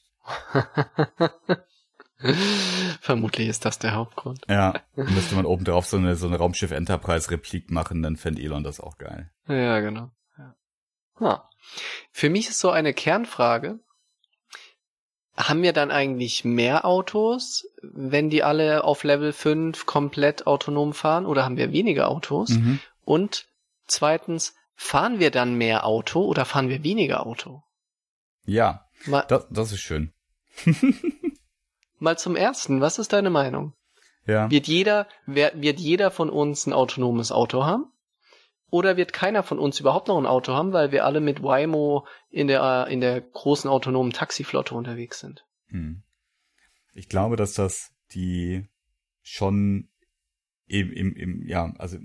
Vermutlich ist das der Hauptgrund. Ja, müsste man oben drauf so eine, so eine Raumschiff Enterprise Replik machen, dann fände Elon das auch geil. Ja, genau. Ja. Ja. Für mich ist so eine Kernfrage, haben wir dann eigentlich mehr Autos, wenn die alle auf Level 5 komplett autonom fahren oder haben wir weniger Autos? Mhm. Und zweitens, fahren wir dann mehr Auto oder fahren wir weniger Auto? Ja, Mal, das, das ist schön. Mal zum ersten, was ist deine Meinung? Ja. Wird jeder, wird jeder von uns ein autonomes Auto haben? Oder wird keiner von uns überhaupt noch ein Auto haben, weil wir alle mit Waymo in der, in der großen autonomen Taxiflotte unterwegs sind? Hm. Ich glaube, dass das die schon im, im, im ja, also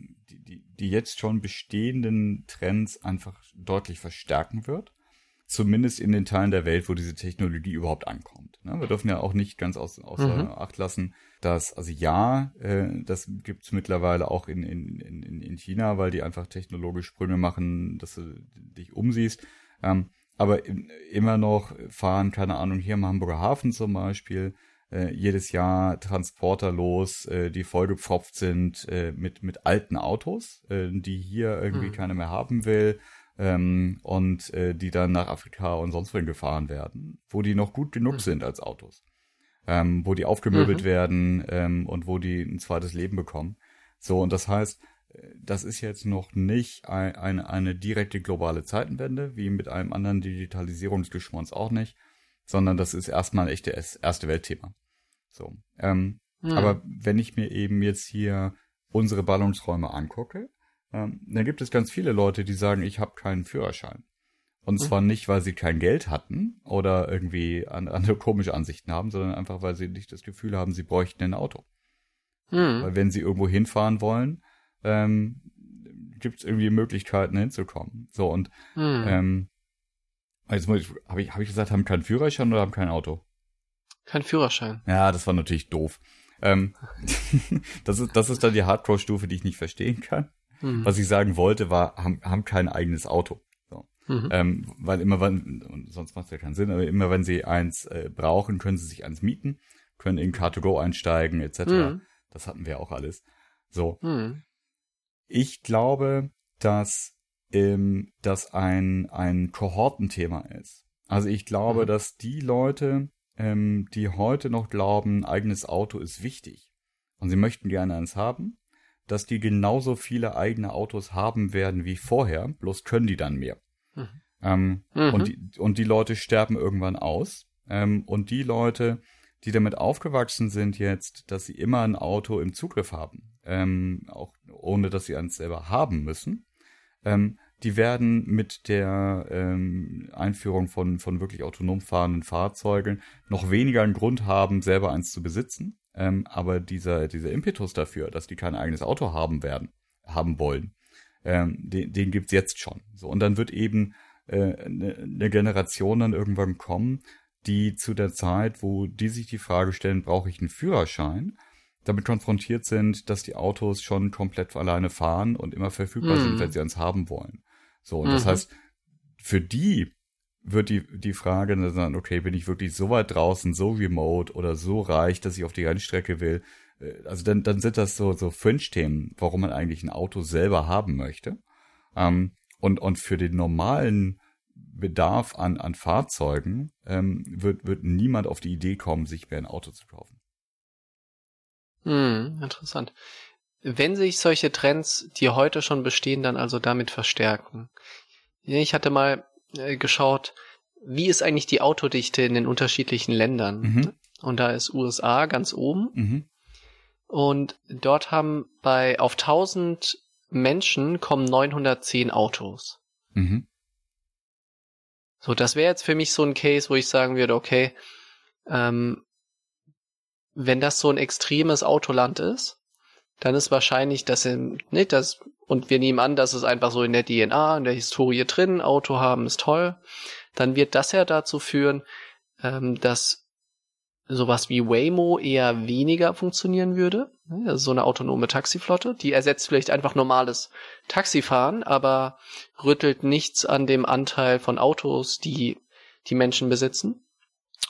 die, die, jetzt schon bestehenden Trends einfach deutlich verstärken wird zumindest in den Teilen der Welt, wo diese Technologie überhaupt ankommt. Ne? Wir dürfen ja auch nicht ganz aus, außer mhm. Acht lassen, dass, also ja, äh, das gibt's mittlerweile auch in, in, in, in China, weil die einfach technologisch Sprünge machen, dass du dich umsiehst. Ähm, aber immer noch fahren, keine Ahnung, hier im Hamburger Hafen zum Beispiel, äh, jedes Jahr Transporter los, äh, die vollgepfropft sind äh, mit, mit alten Autos, äh, die hier irgendwie mhm. keiner mehr haben will ähm, und äh, die dann nach Afrika und sonst wohin gefahren werden, wo die noch gut genug mhm. sind als Autos, ähm, wo die aufgemöbelt mhm. werden ähm, und wo die ein zweites Leben bekommen. So, und das heißt, äh, das ist jetzt noch nicht ein, eine, eine direkte globale Zeitenwende, wie mit einem anderen Digitalisierungsgeschmons auch nicht, sondern das ist erstmal ein echtes erste Weltthema. So. Ähm, mhm. Aber wenn ich mir eben jetzt hier unsere Ballungsräume angucke, ähm, dann gibt es ganz viele Leute, die sagen, ich habe keinen Führerschein. Und mhm. zwar nicht, weil sie kein Geld hatten oder irgendwie andere komische Ansichten haben, sondern einfach, weil sie nicht das Gefühl haben, sie bräuchten ein Auto. Mhm. Weil wenn sie irgendwo hinfahren wollen, ähm, gibt es irgendwie Möglichkeiten hinzukommen. So und mhm. ähm, jetzt muss ich, habe ich, hab ich gesagt, haben keinen Führerschein oder haben kein Auto? Kein Führerschein. Ja, das war natürlich doof. Ähm, das ist das ist dann die Hardcore-Stufe, die ich nicht verstehen kann. Mhm. Was ich sagen wollte, war, haben, haben kein eigenes Auto. So. Mhm. Ähm, weil immer wenn, und sonst macht es ja keinen Sinn, aber immer wenn sie eins äh, brauchen, können sie sich eins mieten, können in Car2Go einsteigen, etc. Mhm. Das hatten wir auch alles. So. Mhm. Ich glaube, dass ähm, das ein, ein Kohortenthema ist. Also ich glaube, mhm. dass die Leute, ähm, die heute noch glauben, ein eigenes Auto ist wichtig und sie möchten gerne eins haben, dass die genauso viele eigene Autos haben werden wie vorher, bloß können die dann mehr. Mhm. Ähm, mhm. und, die, und die Leute sterben irgendwann aus. Ähm, und die Leute, die damit aufgewachsen sind jetzt, dass sie immer ein Auto im Zugriff haben, ähm, auch ohne dass sie eins selber haben müssen, ähm, die werden mit der ähm, Einführung von, von wirklich autonom fahrenden Fahrzeugen noch weniger einen Grund haben, selber eins zu besitzen, ähm, aber dieser, dieser Impetus dafür, dass die kein eigenes Auto haben werden, haben wollen, ähm, den, den gibt's jetzt schon. So, und dann wird eben äh, eine ne Generation dann irgendwann kommen, die zu der Zeit, wo die sich die Frage stellen, brauche ich einen Führerschein, damit konfrontiert sind, dass die Autos schon komplett alleine fahren und immer verfügbar mhm. sind, wenn sie eins haben wollen. So, und mhm. das heißt, für die wird die, die Frage dann sein, okay, bin ich wirklich so weit draußen, so remote oder so reich, dass ich auf die Rennstrecke will? Äh, also dann, dann sind das so, so Fringe-Themen, warum man eigentlich ein Auto selber haben möchte. Ähm, und, und für den normalen Bedarf an, an Fahrzeugen ähm, wird, wird niemand auf die Idee kommen, sich mehr ein Auto zu kaufen. Hm, interessant. Wenn sich solche Trends, die heute schon bestehen, dann also damit verstärken. Ich hatte mal äh, geschaut, wie ist eigentlich die Autodichte in den unterschiedlichen Ländern. Mhm. Und da ist USA ganz oben. Mhm. Und dort haben bei auf 1000 Menschen kommen 910 Autos. Mhm. So, das wäre jetzt für mich so ein Case, wo ich sagen würde, okay, ähm, wenn das so ein extremes Autoland ist, dann ist wahrscheinlich, dass im, ne, das, und wir nehmen an, dass es einfach so in der DNA, in der Historie drin, Auto haben ist toll, dann wird das ja dazu führen, ähm, dass sowas wie Waymo eher weniger funktionieren würde. Also so eine autonome Taxiflotte. Die ersetzt vielleicht einfach normales Taxifahren, aber rüttelt nichts an dem Anteil von Autos, die die Menschen besitzen.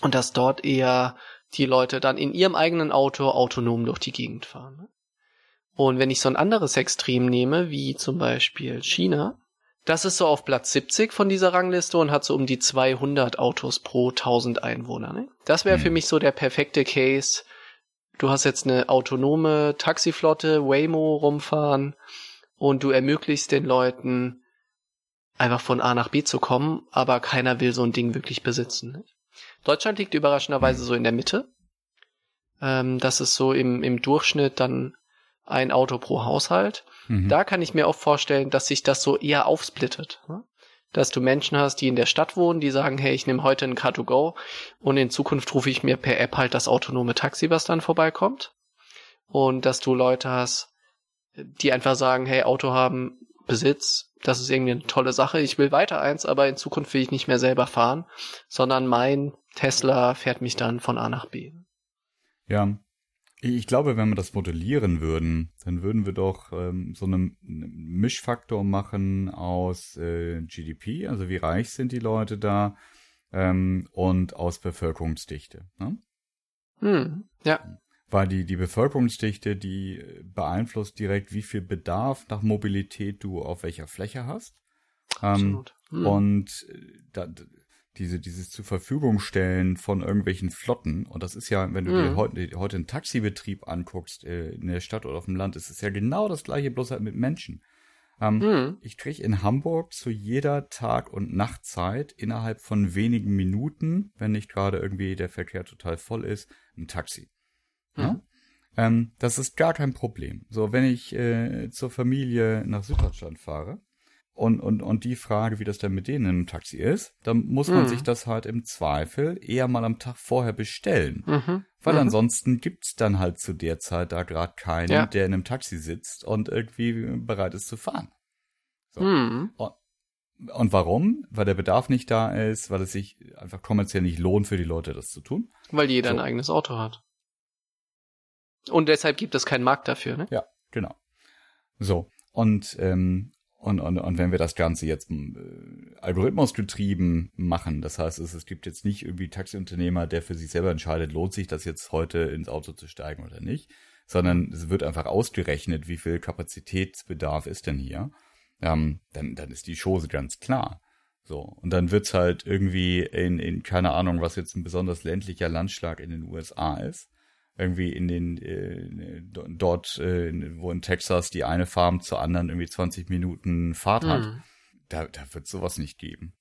Und dass dort eher die Leute dann in ihrem eigenen Auto autonom durch die Gegend fahren. Und wenn ich so ein anderes Extrem nehme, wie zum Beispiel China, das ist so auf Platz 70 von dieser Rangliste und hat so um die 200 Autos pro 1000 Einwohner. Ne? Das wäre mhm. für mich so der perfekte Case. Du hast jetzt eine autonome Taxiflotte, Waymo rumfahren und du ermöglichst den Leuten einfach von A nach B zu kommen, aber keiner will so ein Ding wirklich besitzen. Ne? Deutschland liegt überraschenderweise so in der Mitte. Ähm, das ist so im, im Durchschnitt dann ein Auto pro Haushalt. Mhm. Da kann ich mir auch vorstellen, dass sich das so eher aufsplittet. Ne? Dass du Menschen hast, die in der Stadt wohnen, die sagen, hey, ich nehme heute ein Car2Go und in Zukunft rufe ich mir per App halt das autonome Taxi, was dann vorbeikommt. Und dass du Leute hast, die einfach sagen, hey, Auto haben, Besitz, das ist irgendwie eine tolle Sache, ich will weiter eins, aber in Zukunft will ich nicht mehr selber fahren, sondern mein Tesla fährt mich dann von A nach B. Ja, ich glaube, wenn wir das modellieren würden, dann würden wir doch ähm, so einen Mischfaktor machen aus äh, GDP, also wie reich sind die Leute da, ähm, und aus Bevölkerungsdichte. Ne? Hm, ja. Weil die, die Bevölkerungsdichte, die beeinflusst direkt, wie viel Bedarf nach Mobilität du auf welcher Fläche hast. Ähm, Absolut. Hm. Und äh, da, diese, dieses zur Verfügung stellen von irgendwelchen Flotten. Und das ist ja, wenn du mhm. dir heute, heute einen Taxibetrieb anguckst, äh, in der Stadt oder auf dem Land, ist es ja genau das gleiche, bloß halt mit Menschen. Ähm, mhm. Ich kriege in Hamburg zu jeder Tag- und Nachtzeit innerhalb von wenigen Minuten, wenn nicht gerade irgendwie der Verkehr total voll ist, ein Taxi. Mhm. Ja? Ähm, das ist gar kein Problem. So, wenn ich äh, zur Familie nach Süddeutschland fahre, und, und, und die Frage, wie das denn mit denen im Taxi ist, dann muss man mhm. sich das halt im Zweifel eher mal am Tag vorher bestellen. Mhm. Weil mhm. ansonsten gibt's dann halt zu der Zeit da gerade keinen, ja. der in einem Taxi sitzt und irgendwie bereit ist zu fahren. So. Mhm. Und, und warum? Weil der Bedarf nicht da ist, weil es sich einfach kommerziell nicht lohnt für die Leute, das zu tun. Weil jeder so. ein eigenes Auto hat. Und deshalb gibt es keinen Markt dafür, ne? Ja, genau. So. Und ähm, und, und, und wenn wir das Ganze jetzt äh, algorithmusgetrieben machen, das heißt, es, es gibt jetzt nicht irgendwie Taxiunternehmer, der für sich selber entscheidet, lohnt sich das jetzt heute ins Auto zu steigen oder nicht, sondern es wird einfach ausgerechnet, wie viel Kapazitätsbedarf ist denn hier, ähm, dann, dann ist die Chose ganz klar. So, und dann wird's halt irgendwie in, in, keine Ahnung, was jetzt ein besonders ländlicher Landschlag in den USA ist, irgendwie in den äh, dort, äh, wo in Texas die eine Farm zur anderen irgendwie 20 Minuten Fahrt hat, mhm. da, da wird sowas nicht geben.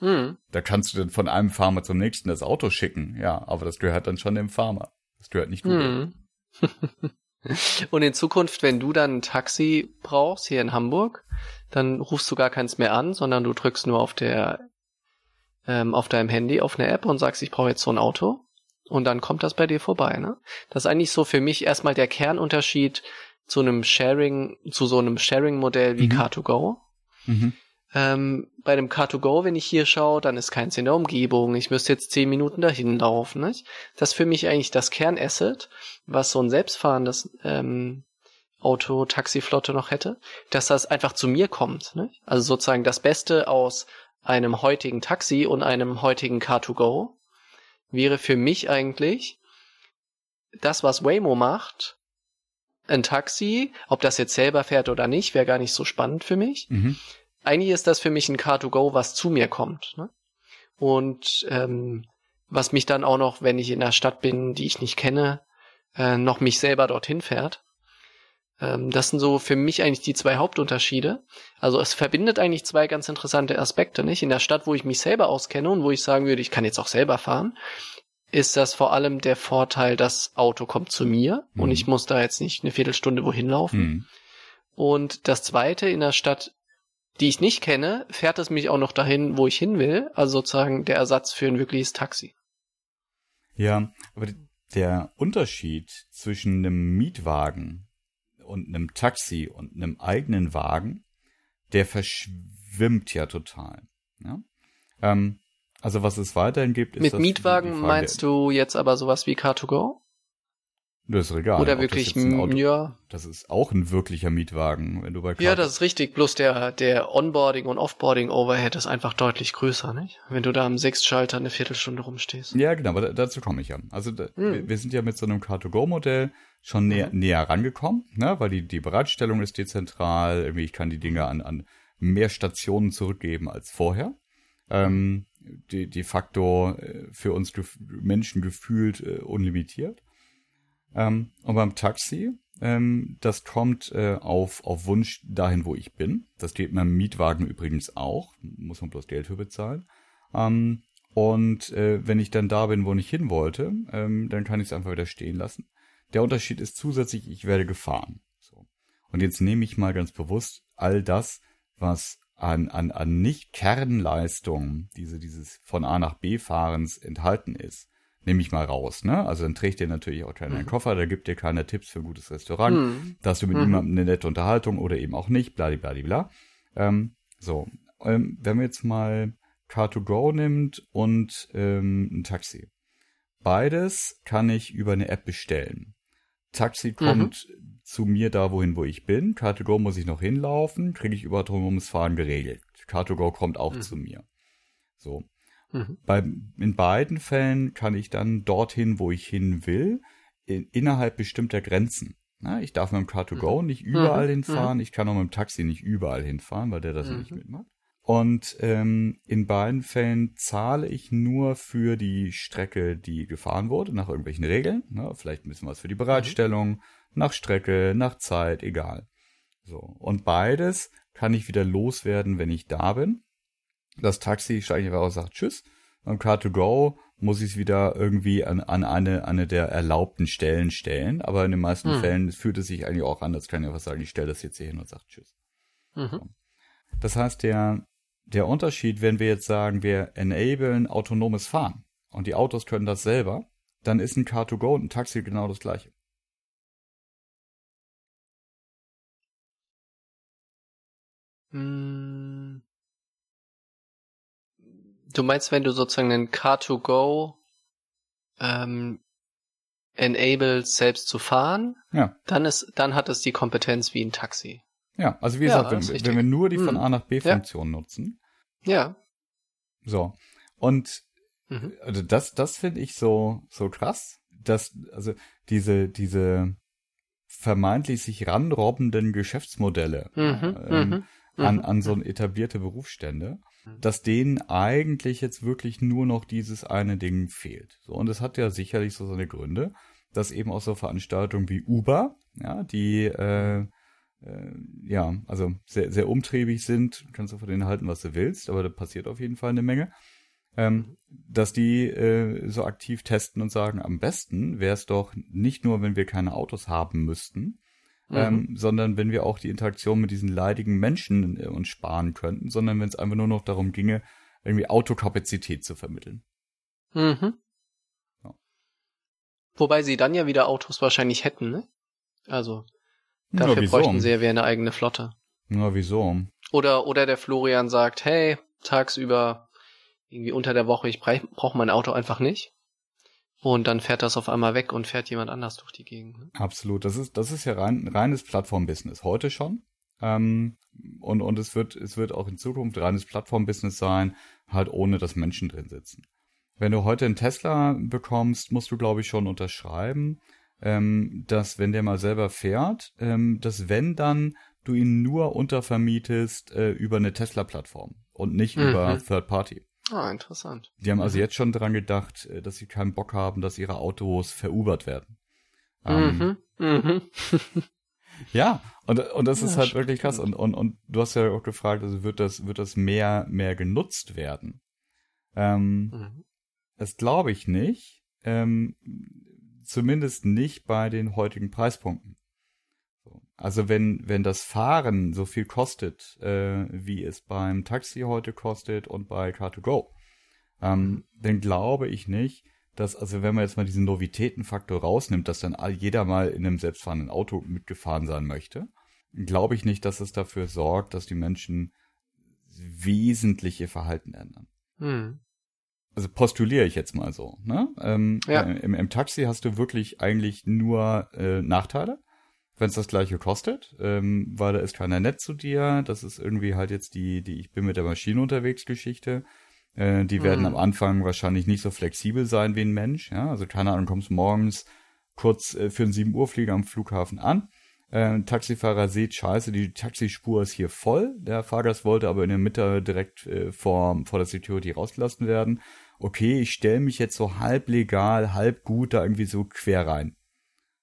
Mhm. Da kannst du dann von einem Farmer zum nächsten das Auto schicken, ja, aber das gehört dann schon dem Farmer. Das gehört nicht Google. Mhm. Und in Zukunft, wenn du dann ein Taxi brauchst hier in Hamburg, dann rufst du gar keins mehr an, sondern du drückst nur auf der ähm, auf deinem Handy auf eine App und sagst, ich brauche jetzt so ein Auto und dann kommt das bei dir vorbei, ne? Das ist eigentlich so für mich erstmal der Kernunterschied zu einem Sharing, zu so einem Sharing-Modell wie mhm. Car2Go. Mhm. Ähm, bei dem Car2Go, wenn ich hier schaue, dann ist keins in der Umgebung. Ich müsste jetzt zehn Minuten dahin laufen. Nicht? Das ist für mich eigentlich das Kernasset, was so ein selbstfahrendes ähm, Auto, Taxiflotte noch hätte, dass das einfach zu mir kommt. Nicht? Also sozusagen das Beste aus einem heutigen Taxi und einem heutigen Car2Go wäre für mich eigentlich das, was Waymo macht, ein Taxi, ob das jetzt selber fährt oder nicht, wäre gar nicht so spannend für mich. Mhm. Eigentlich ist das für mich ein Car2Go, was zu mir kommt. Ne? Und ähm, was mich dann auch noch, wenn ich in einer Stadt bin, die ich nicht kenne, äh, noch mich selber dorthin fährt. Ähm, das sind so für mich eigentlich die zwei Hauptunterschiede. Also es verbindet eigentlich zwei ganz interessante Aspekte, nicht? In der Stadt, wo ich mich selber auskenne und wo ich sagen würde, ich kann jetzt auch selber fahren, ist das vor allem der Vorteil, das Auto kommt zu mir mhm. und ich muss da jetzt nicht eine Viertelstunde wohin laufen. Mhm. Und das zweite in der Stadt, die ich nicht kenne, fährt es mich auch noch dahin, wo ich hin will. Also sozusagen der Ersatz für ein wirkliches Taxi. Ja, aber der Unterschied zwischen einem Mietwagen und einem Taxi und einem eigenen Wagen, der verschwimmt ja total. Ja? Ähm, Also was es weiterhin gibt, ist Mit Mietwagen meinst du jetzt aber sowas wie Car2Go? Das ist egal. Oder wirklich, ein ja. Das ist auch ein wirklicher Mietwagen, wenn du bei Car Ja, das ist richtig. Bloß der, der Onboarding und Offboarding Overhead ist einfach deutlich größer, nicht? Wenn du da am Sechsschalter eine Viertelstunde rumstehst. Ja, genau, aber dazu komme ich ja. Also da, hm. wir, wir, sind ja mit so einem Car2Go-Modell schon näher, mhm. näher rangekommen, ne? weil die, die Bereitstellung ist dezentral, irgendwie ich kann die Dinge an, an mehr Stationen zurückgeben als vorher. Ähm, de, de facto äh, für uns gef Menschen gefühlt äh, unlimitiert. Ähm, und beim Taxi, ähm, das kommt äh, auf, auf Wunsch dahin, wo ich bin. Das geht beim Mietwagen übrigens auch. Muss man bloß Geld für bezahlen. Ähm, und äh, wenn ich dann da bin, wo ich hin wollte, ähm, dann kann ich es einfach wieder stehen lassen. Der Unterschied ist zusätzlich, ich werde gefahren. So. Und jetzt nehme ich mal ganz bewusst all das, was an, an, an Nicht-Kernleistungen, diese, dieses von A nach B Fahrens enthalten ist, nehme ich mal raus, ne? Also dann trägt dir natürlich auch keiner einen mhm. Koffer, da gibt dir keiner Tipps für ein gutes Restaurant, mhm. da hast du mit mhm. jemandem eine nette Unterhaltung oder eben auch nicht, bladibladibla. Ähm, so, ähm, wenn wir jetzt mal Car2Go nimmt und ähm, ein Taxi. Beides kann ich über eine App bestellen. Taxi kommt mhm. zu mir da, wohin, wo ich bin. Car2Go muss ich noch hinlaufen, kriege ich über ums Fahren geregelt. Car2Go kommt auch mhm. zu mir. So. Mhm. Bei, in beiden Fällen kann ich dann dorthin, wo ich hin will, in, innerhalb bestimmter Grenzen. Na, ich darf mit dem Car2Go mhm. nicht überall mhm. hinfahren, ich kann auch mit dem Taxi nicht überall hinfahren, weil der das nicht mhm. mitmacht. Und ähm, in beiden Fällen zahle ich nur für die Strecke, die gefahren wurde, nach irgendwelchen Regeln. Ne? Vielleicht ein bisschen was für die Bereitstellung, mhm. nach Strecke, nach Zeit, egal. So. Und beides kann ich wieder loswerden, wenn ich da bin. Das Taxi steige ich einfach und sagt Tschüss. Beim Car2Go muss ich es wieder irgendwie an, an eine, eine der erlaubten Stellen stellen. Aber in den meisten mhm. Fällen fühlt es sich eigentlich auch an, als kann ich einfach sagen, ich stelle das jetzt hier hin und sage Tschüss. Mhm. So. Das heißt, der, der Unterschied, wenn wir jetzt sagen, wir enablen autonomes Fahren und die Autos können das selber, dann ist ein Car2Go und ein Taxi genau das gleiche. Hm. Du meinst, wenn du sozusagen einen Car2Go ähm, enables, selbst zu fahren, ja. dann ist, dann hat es die Kompetenz wie ein Taxi. Ja, also wie gesagt, ja, wenn, wenn, wir nur die von hm. A nach B Funktion ja. nutzen. Ja. So. Und mhm. also das, das finde ich so, so krass, dass, also diese, diese vermeintlich sich ranrobbenden Geschäftsmodelle mhm. ähm, mhm. an, mhm. an so etablierte Berufsstände, dass denen eigentlich jetzt wirklich nur noch dieses eine Ding fehlt. So, und es hat ja sicherlich so seine Gründe, dass eben auch so Veranstaltungen wie Uber, ja, die äh, äh, ja, also sehr, sehr umtriebig sind, kannst du von denen halten, was du willst, aber da passiert auf jeden Fall eine Menge. Ähm, dass die äh, so aktiv testen und sagen, am besten wäre es doch nicht nur, wenn wir keine Autos haben müssten, mhm. ähm, sondern wenn wir auch die Interaktion mit diesen leidigen Menschen äh, uns sparen könnten, sondern wenn es einfach nur noch darum ginge, irgendwie Autokapazität zu vermitteln. Mhm. Ja. Wobei sie dann ja wieder Autos wahrscheinlich hätten, ne? Also Dafür ja, bräuchten sie ja wieder eine eigene Flotte. Na, wieso? Oder, oder der Florian sagt, hey, tagsüber, irgendwie unter der Woche, ich brauche mein Auto einfach nicht. Und dann fährt das auf einmal weg und fährt jemand anders durch die Gegend. Ne? Absolut. Das ist, das ist ja rein, reines Plattform-Business. Heute schon. Ähm, und, und es wird, es wird auch in Zukunft reines Plattform-Business sein, halt ohne dass Menschen drin sitzen. Wenn du heute einen Tesla bekommst, musst du, glaube ich, schon unterschreiben, ähm, dass wenn der mal selber fährt, ähm, dass wenn dann du ihn nur untervermietest äh, über eine Tesla-Plattform und nicht mhm. über Third Party. Ah, interessant. Die haben also mhm. jetzt schon dran gedacht, äh, dass sie keinen Bock haben, dass ihre Autos verubert werden. Ähm, mhm. Mhm. ja, und, und das ist halt wirklich krass. Und, und, und du hast ja auch gefragt, also wird das, wird das mehr, mehr genutzt werden? Ähm, mhm. Das glaube ich nicht. Ähm, zumindest nicht bei den heutigen Preispunkten. Also wenn, wenn das Fahren so viel kostet, äh, wie es beim Taxi heute kostet und bei Car2Go, ähm, dann glaube ich nicht, dass, also wenn man jetzt mal diesen Novitätenfaktor rausnimmt, dass dann jeder mal in einem selbstfahrenden Auto mitgefahren sein möchte, glaube ich nicht, dass es dafür sorgt, dass die Menschen wesentliche Verhalten ändern. Hm. also postuliere ich jetzt mal so, ne? Ähm, ja. äh, im, Im Taxi hast du wirklich eigentlich nur äh, Nachteile, wenn es das gleiche kostet, ähm, weil da ist keiner nett zu dir. Das ist irgendwie halt jetzt die, die Ich bin mit der Maschine unterwegs Geschichte. Äh, die werden mhm. am Anfang wahrscheinlich nicht so flexibel sein wie ein Mensch. Ja? Also keine Ahnung, kommst morgens kurz äh, für einen 7 Uhr Flieger am Flughafen an. Äh, Taxifahrer sieht, scheiße, die Taxispur ist hier voll. Der Fahrgast wollte aber in der Mitte direkt äh, vor, vor der Security rausgelassen werden. Okay, ich stelle mich jetzt so halb legal, halb gut da irgendwie so quer rein.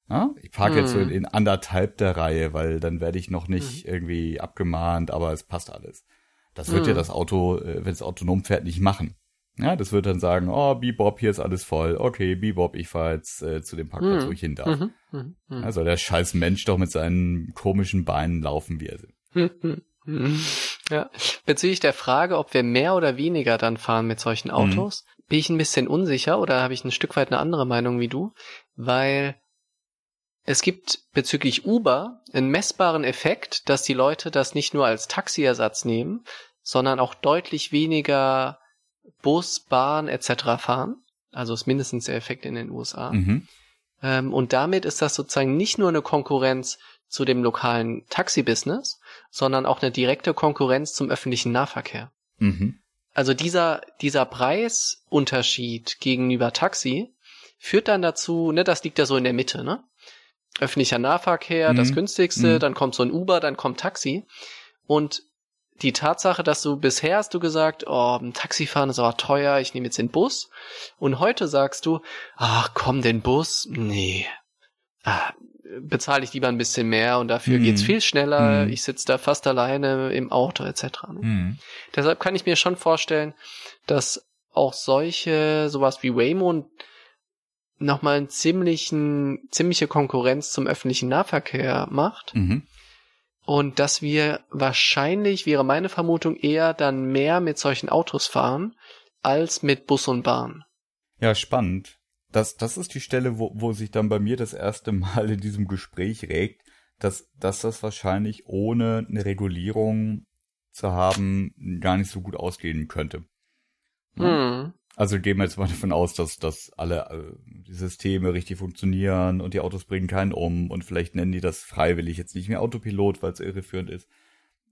Ja? Ich parke hm. jetzt so in, in anderthalb der Reihe, weil dann werde ich noch nicht hm. irgendwie abgemahnt, aber es passt alles. Das wird hm. ja das Auto, äh, wenn es autonom fährt, nicht machen. Ja, das wird dann sagen, oh, Bebop, hier ist alles voll. Okay, Bebop, ich fahre jetzt äh, zu dem Parkplatz, hm. wo ich hin darf. Mhm. Mhm. mhm. Also der scheiß Mensch doch mit seinen komischen Beinen laufen, wie er will. Ja. Bezüglich der Frage, ob wir mehr oder weniger dann fahren mit solchen mhm. Autos, mhm. bin ich ein bisschen unsicher oder habe ich ein Stück weit eine andere Meinung wie du, weil es gibt bezüglich Uber einen messbaren Effekt, dass die Leute das nicht nur als Taxiersatz nehmen, sondern auch deutlich weniger Bus, Bahn etc. fahren. Also ist mindestens der Effekt in den USA. Mhm. Ähm, und damit ist das sozusagen nicht nur eine Konkurrenz zu dem lokalen Taxi-Business, sondern auch eine direkte Konkurrenz zum öffentlichen Nahverkehr. Mhm. Also dieser, dieser Preisunterschied gegenüber Taxi führt dann dazu, ne, das liegt ja so in der Mitte, ne? Öffentlicher Nahverkehr, mhm. das günstigste, mhm. dann kommt so ein Uber, dann kommt Taxi. Und die Tatsache, dass du bisher hast du gesagt, oh, ein Taxifahren ist aber teuer, ich nehme jetzt den Bus. Und heute sagst du, ach komm, den Bus, nee. Ah, bezahle ich lieber ein bisschen mehr und dafür mhm. geht's viel schneller. Mhm. Ich sitze da fast alleine im Auto etc. Ne? Mhm. Deshalb kann ich mir schon vorstellen, dass auch solche, sowas wie Waymo nochmal einen ziemlichen, ziemliche Konkurrenz zum öffentlichen Nahverkehr macht. Mhm. Und dass wir wahrscheinlich, wäre meine Vermutung, eher dann mehr mit solchen Autos fahren, als mit Bus und Bahn. Ja, spannend das, das ist die Stelle, wo, wo sich dann bei mir das erste Mal in diesem Gespräch regt, dass, dass das wahrscheinlich ohne eine Regulierung zu haben gar nicht so gut ausgehen könnte. Mhm. Also gehen wir jetzt mal davon aus, dass, dass alle äh, die Systeme richtig funktionieren und die Autos bringen keinen um und vielleicht nennen die das freiwillig jetzt nicht mehr Autopilot, weil es irreführend ist.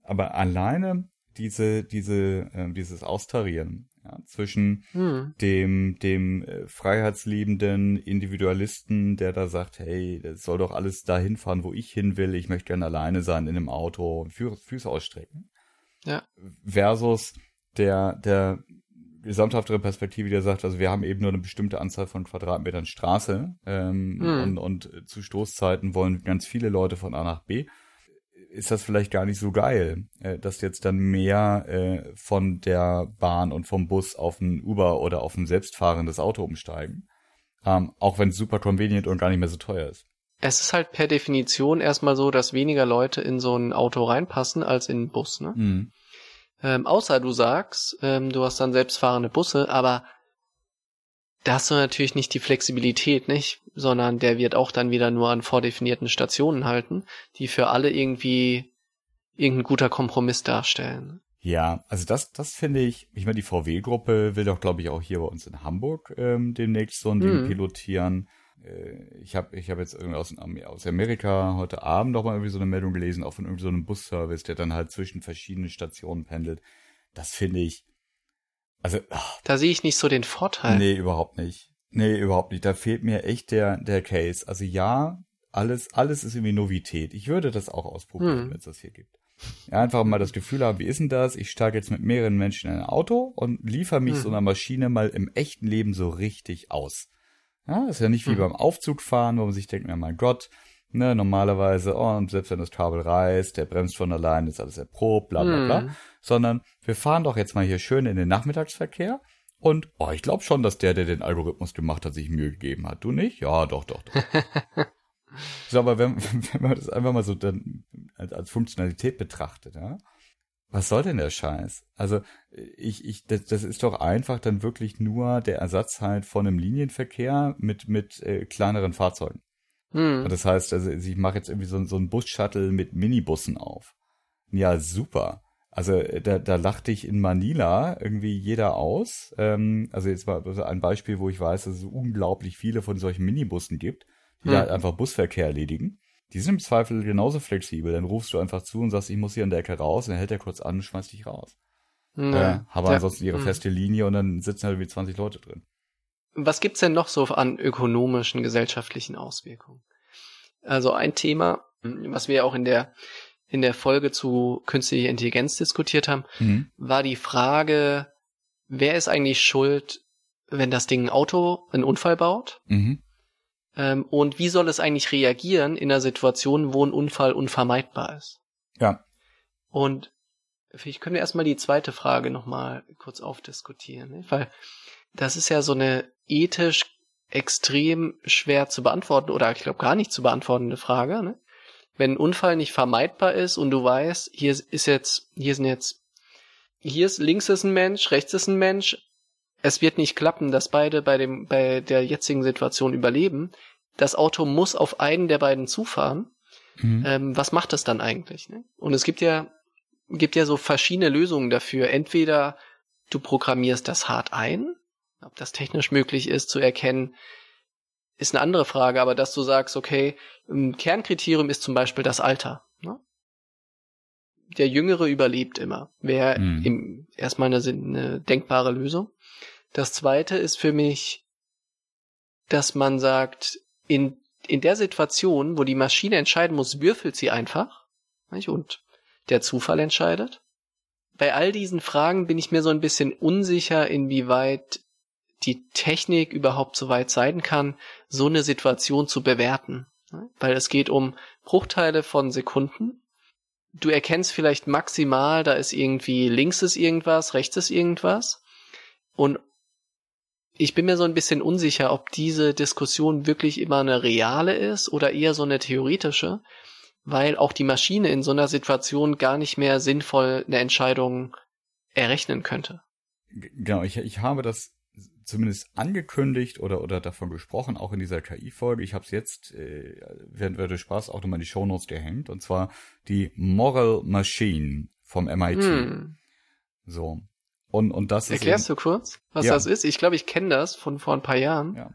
Aber alleine diese, diese, äh, dieses Austarieren ja, zwischen hm. dem, dem äh, freiheitsliebenden Individualisten, der da sagt, hey, das soll doch alles dahin fahren, wo ich hin will, ich möchte gerne alleine sein in einem Auto und Fü Füße ausstrecken. Ja. Versus der, der gesamthaftere Perspektive, der sagt, also wir haben eben nur eine bestimmte Anzahl von Quadratmetern Straße ähm, hm. und, und zu Stoßzeiten wollen ganz viele Leute von A nach B ist das vielleicht gar nicht so geil, äh, dass jetzt dann mehr äh, von der Bahn und vom Bus auf ein Uber oder auf ein selbstfahrendes Auto umsteigen. Ähm, auch wenn es super convenient und gar nicht mehr so teuer ist. Es ist halt per Definition erstmal so, dass weniger Leute in so ein Auto reinpassen als in einen Bus, ne? Mhm. Ähm, außer du sagst, ähm, du hast dann selbstfahrende Busse, aber da hast du natürlich nicht die Flexibilität, nicht? Sondern der wird auch dann wieder nur an vordefinierten Stationen halten, die für alle irgendwie irgendein guter Kompromiss darstellen. Ja, also das, das finde ich, ich meine, die VW-Gruppe will doch, glaube ich, auch hier bei uns in Hamburg ähm, demnächst so ein Ding hm. pilotieren. Äh, ich habe ich hab jetzt irgendwie aus, aus Amerika heute Abend noch mal irgendwie so eine Meldung gelesen, auch von irgendwie so einem Busservice, der dann halt zwischen verschiedenen Stationen pendelt. Das finde ich, also. Ach, da sehe ich nicht so den Vorteil. Nee, überhaupt nicht. Nee, überhaupt nicht. Da fehlt mir echt der, der Case. Also ja, alles, alles ist irgendwie Novität. Ich würde das auch ausprobieren, hm. wenn es das hier gibt. Ja, einfach mal das Gefühl haben, wie ist denn das? Ich steige jetzt mit mehreren Menschen in ein Auto und liefere mich hm. so einer Maschine mal im echten Leben so richtig aus. Ja, ist ja nicht wie hm. beim Aufzugfahren, wo man sich denkt, ja mein Gott, Ne, normalerweise, oh, und selbst wenn das Kabel reißt, der bremst von allein, ist alles erprobt, bla bla bla. Mm. Sondern wir fahren doch jetzt mal hier schön in den Nachmittagsverkehr und oh, ich glaube schon, dass der, der den Algorithmus gemacht hat, sich Mühe gegeben hat. Du nicht? Ja, doch, doch, doch. so, aber wenn, wenn man das einfach mal so dann als, als Funktionalität betrachtet, ja, was soll denn der Scheiß? Also ich, ich, das, das ist doch einfach dann wirklich nur der Ersatz halt von einem Linienverkehr mit mit äh, kleineren Fahrzeugen. Hm. Das heißt, also ich mache jetzt irgendwie so, so einen Bus-Shuttle mit Minibussen auf. Ja, super. Also da, da lacht dich in Manila irgendwie jeder aus. Ähm, also jetzt mal ein Beispiel, wo ich weiß, dass es unglaublich viele von solchen Minibussen gibt, die hm. halt einfach Busverkehr erledigen. Die sind im Zweifel genauso flexibel. Dann rufst du einfach zu und sagst, ich muss hier an der Ecke raus, und dann hält er kurz an und schmeißt dich raus. Ja, äh, haben ja. ansonsten ihre hm. feste Linie und dann sitzen halt wie 20 Leute drin. Was gibt's denn noch so an ökonomischen, gesellschaftlichen Auswirkungen? Also ein Thema, was wir auch in der in der Folge zu künstlicher Intelligenz diskutiert haben, mhm. war die Frage, wer ist eigentlich schuld, wenn das Ding ein Auto einen Unfall baut? Mhm. Ähm, und wie soll es eigentlich reagieren in einer Situation, wo ein Unfall unvermeidbar ist? Ja. Und vielleicht können wir erstmal die zweite Frage nochmal kurz aufdiskutieren, ne? weil das ist ja so eine ethisch extrem schwer zu beantworten oder ich glaube gar nicht zu beantwortende Frage. Ne? Wenn ein Unfall nicht vermeidbar ist und du weißt, hier ist jetzt, hier sind jetzt, hier ist links ist ein Mensch, rechts ist ein Mensch, es wird nicht klappen, dass beide bei dem, bei der jetzigen Situation überleben. Das Auto muss auf einen der beiden zufahren. Mhm. Ähm, was macht das dann eigentlich? Ne? Und es gibt ja, gibt ja so verschiedene Lösungen dafür. Entweder du programmierst das hart ein, ob das technisch möglich ist zu erkennen, ist eine andere Frage, aber dass du sagst, okay, ein Kernkriterium ist zum Beispiel das Alter. Ne? Der Jüngere überlebt immer. Wäre mhm. erstmal eine, eine denkbare Lösung. Das zweite ist für mich, dass man sagt, in, in der Situation, wo die Maschine entscheiden muss, würfelt sie einfach. Nicht? Und der Zufall entscheidet. Bei all diesen Fragen bin ich mir so ein bisschen unsicher, inwieweit die Technik überhaupt so weit sein kann, so eine Situation zu bewerten. Weil es geht um Bruchteile von Sekunden. Du erkennst vielleicht maximal, da ist irgendwie links ist irgendwas, rechts ist irgendwas. Und ich bin mir so ein bisschen unsicher, ob diese Diskussion wirklich immer eine reale ist oder eher so eine theoretische, weil auch die Maschine in so einer Situation gar nicht mehr sinnvoll eine Entscheidung errechnen könnte. Genau, ich, ich habe das zumindest angekündigt oder, oder davon gesprochen, auch in dieser KI-Folge. Ich habe es jetzt, äh, während wir Spaß, auch nochmal die Shownotes gehängt. Und zwar die Moral Machine vom MIT. Hm. So. Und, und das Erklärst ist. Erklärst du kurz, was ja. das ist? Ich glaube, ich kenne das von vor ein paar Jahren. Ja.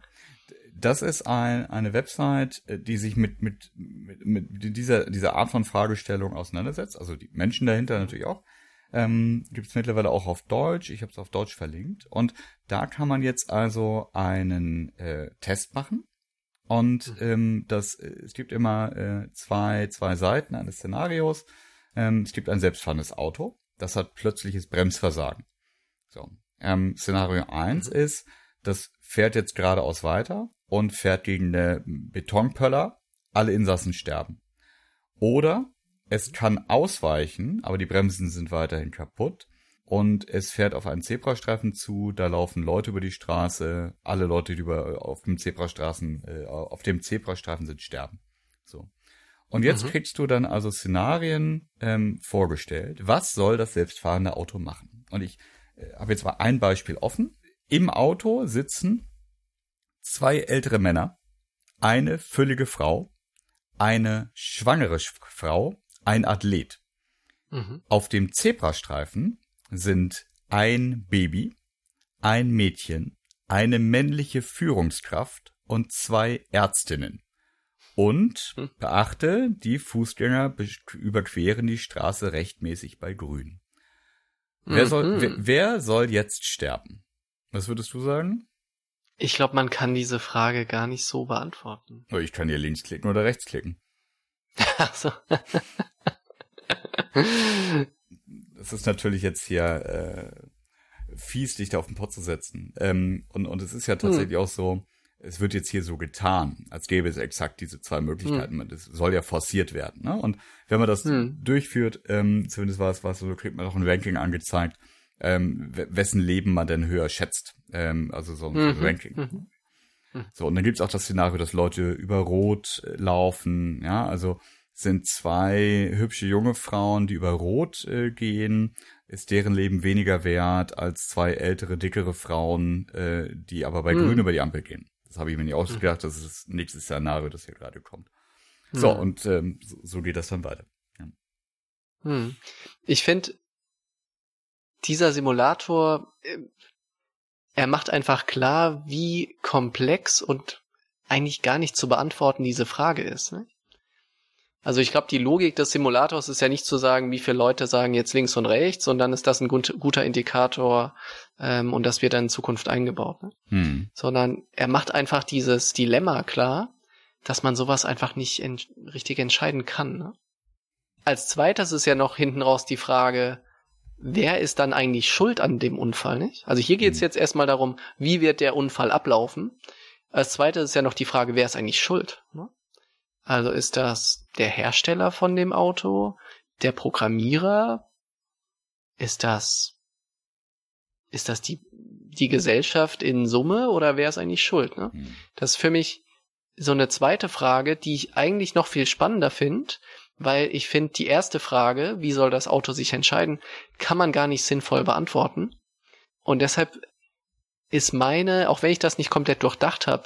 Das ist ein, eine Website, äh, die sich mit, mit, mit, mit dieser, dieser Art von Fragestellung auseinandersetzt. Also die Menschen dahinter natürlich auch. Ähm, Gibt es mittlerweile auch auf Deutsch. Ich habe es auf Deutsch verlinkt. Und da kann man jetzt also einen äh, Test machen. Und mhm. ähm, das, äh, es gibt immer äh, zwei, zwei Seiten eines Szenarios. Ähm, es gibt ein selbstfahrendes Auto. Das hat plötzliches Bremsversagen. So. Ähm, Szenario eins mhm. ist, das fährt jetzt geradeaus weiter und fährt gegen eine Betonpöller. Alle Insassen sterben. Oder es kann ausweichen, aber die Bremsen sind weiterhin kaputt. Und es fährt auf einen Zebrastreifen zu, da laufen Leute über die Straße, alle Leute, die über, auf dem Zebrastraßen, äh, auf dem Zebrastreifen sind, sterben. So. Und jetzt mhm. kriegst du dann also Szenarien ähm, vorgestellt. Was soll das selbstfahrende Auto machen? Und ich habe jetzt mal ein Beispiel offen. Im Auto sitzen zwei ältere Männer, eine füllige Frau, eine schwangere Frau ein Athlet. Mhm. Auf dem Zebrastreifen sind ein Baby, ein Mädchen, eine männliche Führungskraft und zwei Ärztinnen. Und hm. beachte, die Fußgänger überqueren die Straße rechtmäßig bei Grün. Wer, soll, mhm. wer, wer soll jetzt sterben? Was würdest du sagen? Ich glaube, man kann diese Frage gar nicht so beantworten. Oh, ich kann hier links klicken oder rechts klicken. Ach so. das ist natürlich jetzt hier äh, fies, dich da auf den Pott zu setzen. Ähm, und, und es ist ja tatsächlich hm. auch so, es wird jetzt hier so getan, als gäbe es exakt diese zwei Möglichkeiten. Hm. Das soll ja forciert werden. Ne? Und wenn man das hm. durchführt, ähm, zumindest war es, war es so, kriegt man auch ein Ranking angezeigt, ähm, wessen Leben man denn höher schätzt. Ähm, also so ein mhm. Ranking. Mhm. mhm. So, und dann gibt's auch das Szenario, dass Leute über Rot äh, laufen, ja, also sind zwei hübsche junge Frauen, die über Rot äh, gehen, ist deren Leben weniger wert als zwei ältere, dickere Frauen, äh, die aber bei hm. Grün über die Ampel gehen. Das habe ich mir nicht ausgedacht, das ist das nächste Szenario, das hier gerade kommt. Hm. So, und ähm, so, so, geht das dann weiter. Ja. Hm. Ich finde, dieser Simulator, äh, er macht einfach klar, wie komplex und eigentlich gar nicht zu beantworten diese Frage ist. Ne? Also ich glaube, die Logik des Simulators ist ja nicht zu sagen, wie viele Leute sagen jetzt links und rechts, sondern ist das ein guter Indikator ähm, und das wird dann in Zukunft eingebaut. Ne? Hm. Sondern er macht einfach dieses Dilemma klar, dass man sowas einfach nicht en richtig entscheiden kann. Ne? Als zweites ist ja noch hinten raus die Frage, wer ist dann eigentlich schuld an dem Unfall, nicht? Also hier geht es hm. jetzt erstmal darum, wie wird der Unfall ablaufen. Als zweites ist ja noch die Frage, wer ist eigentlich schuld? Ne? Also ist das der Hersteller von dem Auto, der Programmierer? Ist das, ist das die, die Gesellschaft in Summe oder wer ist eigentlich schuld? Ne? Hm. Das ist für mich so eine zweite Frage, die ich eigentlich noch viel spannender finde, weil ich finde, die erste Frage, wie soll das Auto sich entscheiden, kann man gar nicht sinnvoll beantworten. Und deshalb ist meine, auch wenn ich das nicht komplett durchdacht habe,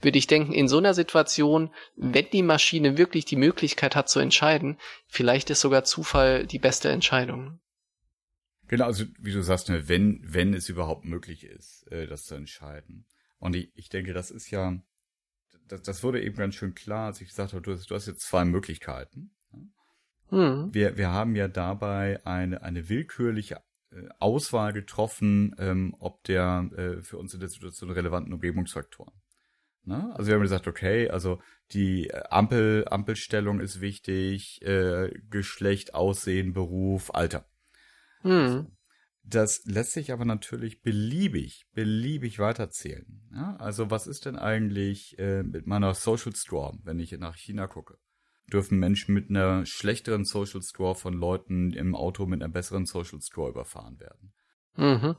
würde ich denken, in so einer Situation, wenn die Maschine wirklich die Möglichkeit hat zu entscheiden, vielleicht ist sogar Zufall die beste Entscheidung. Genau, also wie du sagst, ne, wenn, wenn es überhaupt möglich ist, äh, das zu entscheiden. Und ich, ich denke, das ist ja, das, das wurde eben ganz schön klar, als ich gesagt habe, du hast, du hast jetzt zwei Möglichkeiten. Hm. Wir, wir haben ja dabei eine, eine willkürliche äh, Auswahl getroffen, ähm, ob der äh, für uns in der Situation relevanten Umgebungsfaktoren. Ne? Also wir haben gesagt, okay, also die Ampel, Ampelstellung ist wichtig, äh, Geschlecht, Aussehen, Beruf, Alter. Hm. Das lässt sich aber natürlich beliebig, beliebig weiterzählen. Ja? Also was ist denn eigentlich äh, mit meiner Social Score, wenn ich nach China gucke? Dürfen Menschen mit einer schlechteren Social Score von Leuten im Auto mit einer besseren Social Score überfahren werden? Mhm.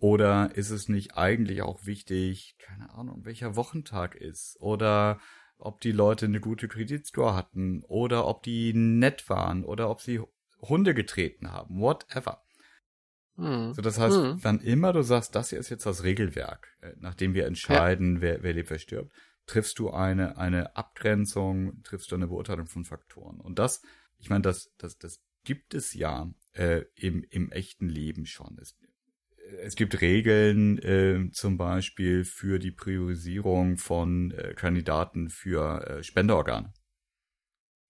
Oder ist es nicht eigentlich auch wichtig, keine Ahnung, welcher Wochentag ist? Oder ob die Leute eine gute Kreditscore hatten? Oder ob die nett waren? Oder ob sie Hunde getreten haben? Whatever. Hm. So, das heißt, hm. wann immer du sagst, das hier ist jetzt das Regelwerk, äh, nachdem wir entscheiden, ja. wer, wer lebt, wer stirbt, triffst du eine, eine Abgrenzung, triffst du eine Beurteilung von Faktoren. Und das, ich meine, das, das, das gibt es ja äh, im, im echten Leben schon. Es, es gibt Regeln äh, zum Beispiel für die Priorisierung von äh, Kandidaten für äh, Spenderorgane.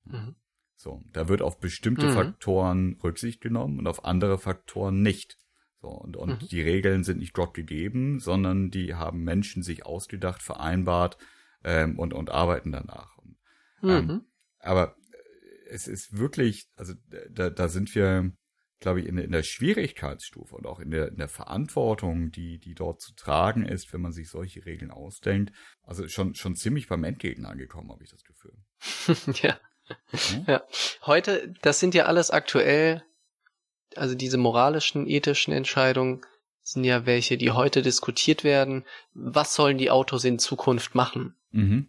Mhm. So, da wird auf bestimmte mhm. Faktoren Rücksicht genommen und auf andere Faktoren nicht. So, und, und mhm. die Regeln sind nicht Gott gegeben, sondern die haben Menschen sich ausgedacht, vereinbart ähm, und, und arbeiten danach. Und, ähm, mhm. aber es ist wirklich, also da, da sind wir glaube ich, in, in der Schwierigkeitsstufe und auch in der, in der Verantwortung, die, die dort zu tragen ist, wenn man sich solche Regeln ausdenkt, also schon, schon ziemlich beim Endgegner angekommen, habe ich das Gefühl. ja. ja. Ja. Heute, das sind ja alles aktuell, also diese moralischen, ethischen Entscheidungen sind ja welche, die heute diskutiert werden. Was sollen die Autos in Zukunft machen? Mhm.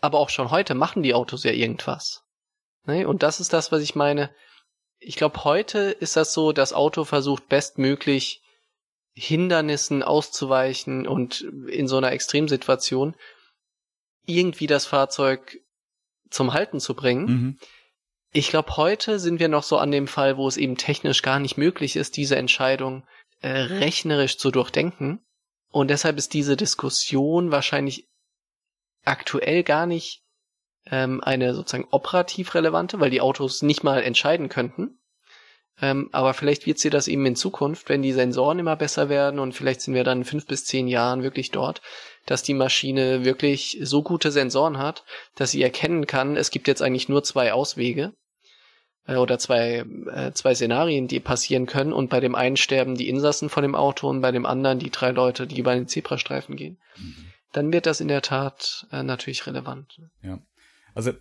Aber auch schon heute machen die Autos ja irgendwas. Ne? Und das ist das, was ich meine ich glaube, heute ist das so, das Auto versucht bestmöglich Hindernissen auszuweichen und in so einer Extremsituation irgendwie das Fahrzeug zum Halten zu bringen. Mhm. Ich glaube, heute sind wir noch so an dem Fall, wo es eben technisch gar nicht möglich ist, diese Entscheidung äh, rechnerisch zu durchdenken. Und deshalb ist diese Diskussion wahrscheinlich aktuell gar nicht ähm, eine sozusagen operativ relevante, weil die Autos nicht mal entscheiden könnten. Ähm, aber vielleicht wird sie das eben in Zukunft, wenn die Sensoren immer besser werden und vielleicht sind wir dann in fünf bis zehn Jahren wirklich dort, dass die Maschine wirklich so gute Sensoren hat, dass sie erkennen kann, es gibt jetzt eigentlich nur zwei Auswege äh, oder zwei, äh, zwei Szenarien, die passieren können und bei dem einen sterben die Insassen von dem Auto und bei dem anderen die drei Leute, die über den Zebrastreifen gehen. Mhm. Dann wird das in der Tat äh, natürlich relevant. Ja. Also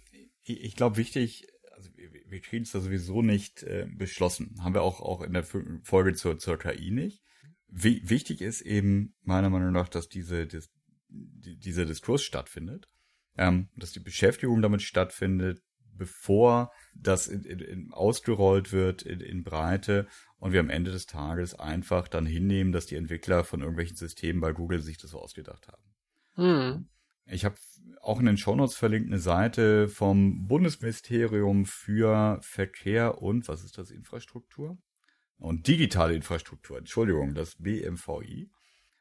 ich, ich glaube wichtig, also wir, wir kriegen es da sowieso nicht äh, beschlossen. Haben wir auch, auch in der Folge zur, zur KI nicht. Wie, wichtig ist eben meiner Meinung nach, dass diese, die, dieser Diskurs stattfindet, ähm, dass die Beschäftigung damit stattfindet, bevor das in, in, in ausgerollt wird in, in Breite und wir am Ende des Tages einfach dann hinnehmen, dass die Entwickler von irgendwelchen Systemen bei Google sich das so ausgedacht haben. Hm. Ich habe auch in den Shownotes verlinkt eine Seite vom Bundesministerium für Verkehr und, was ist das, Infrastruktur? und digitale Infrastruktur, Entschuldigung, das BMVI.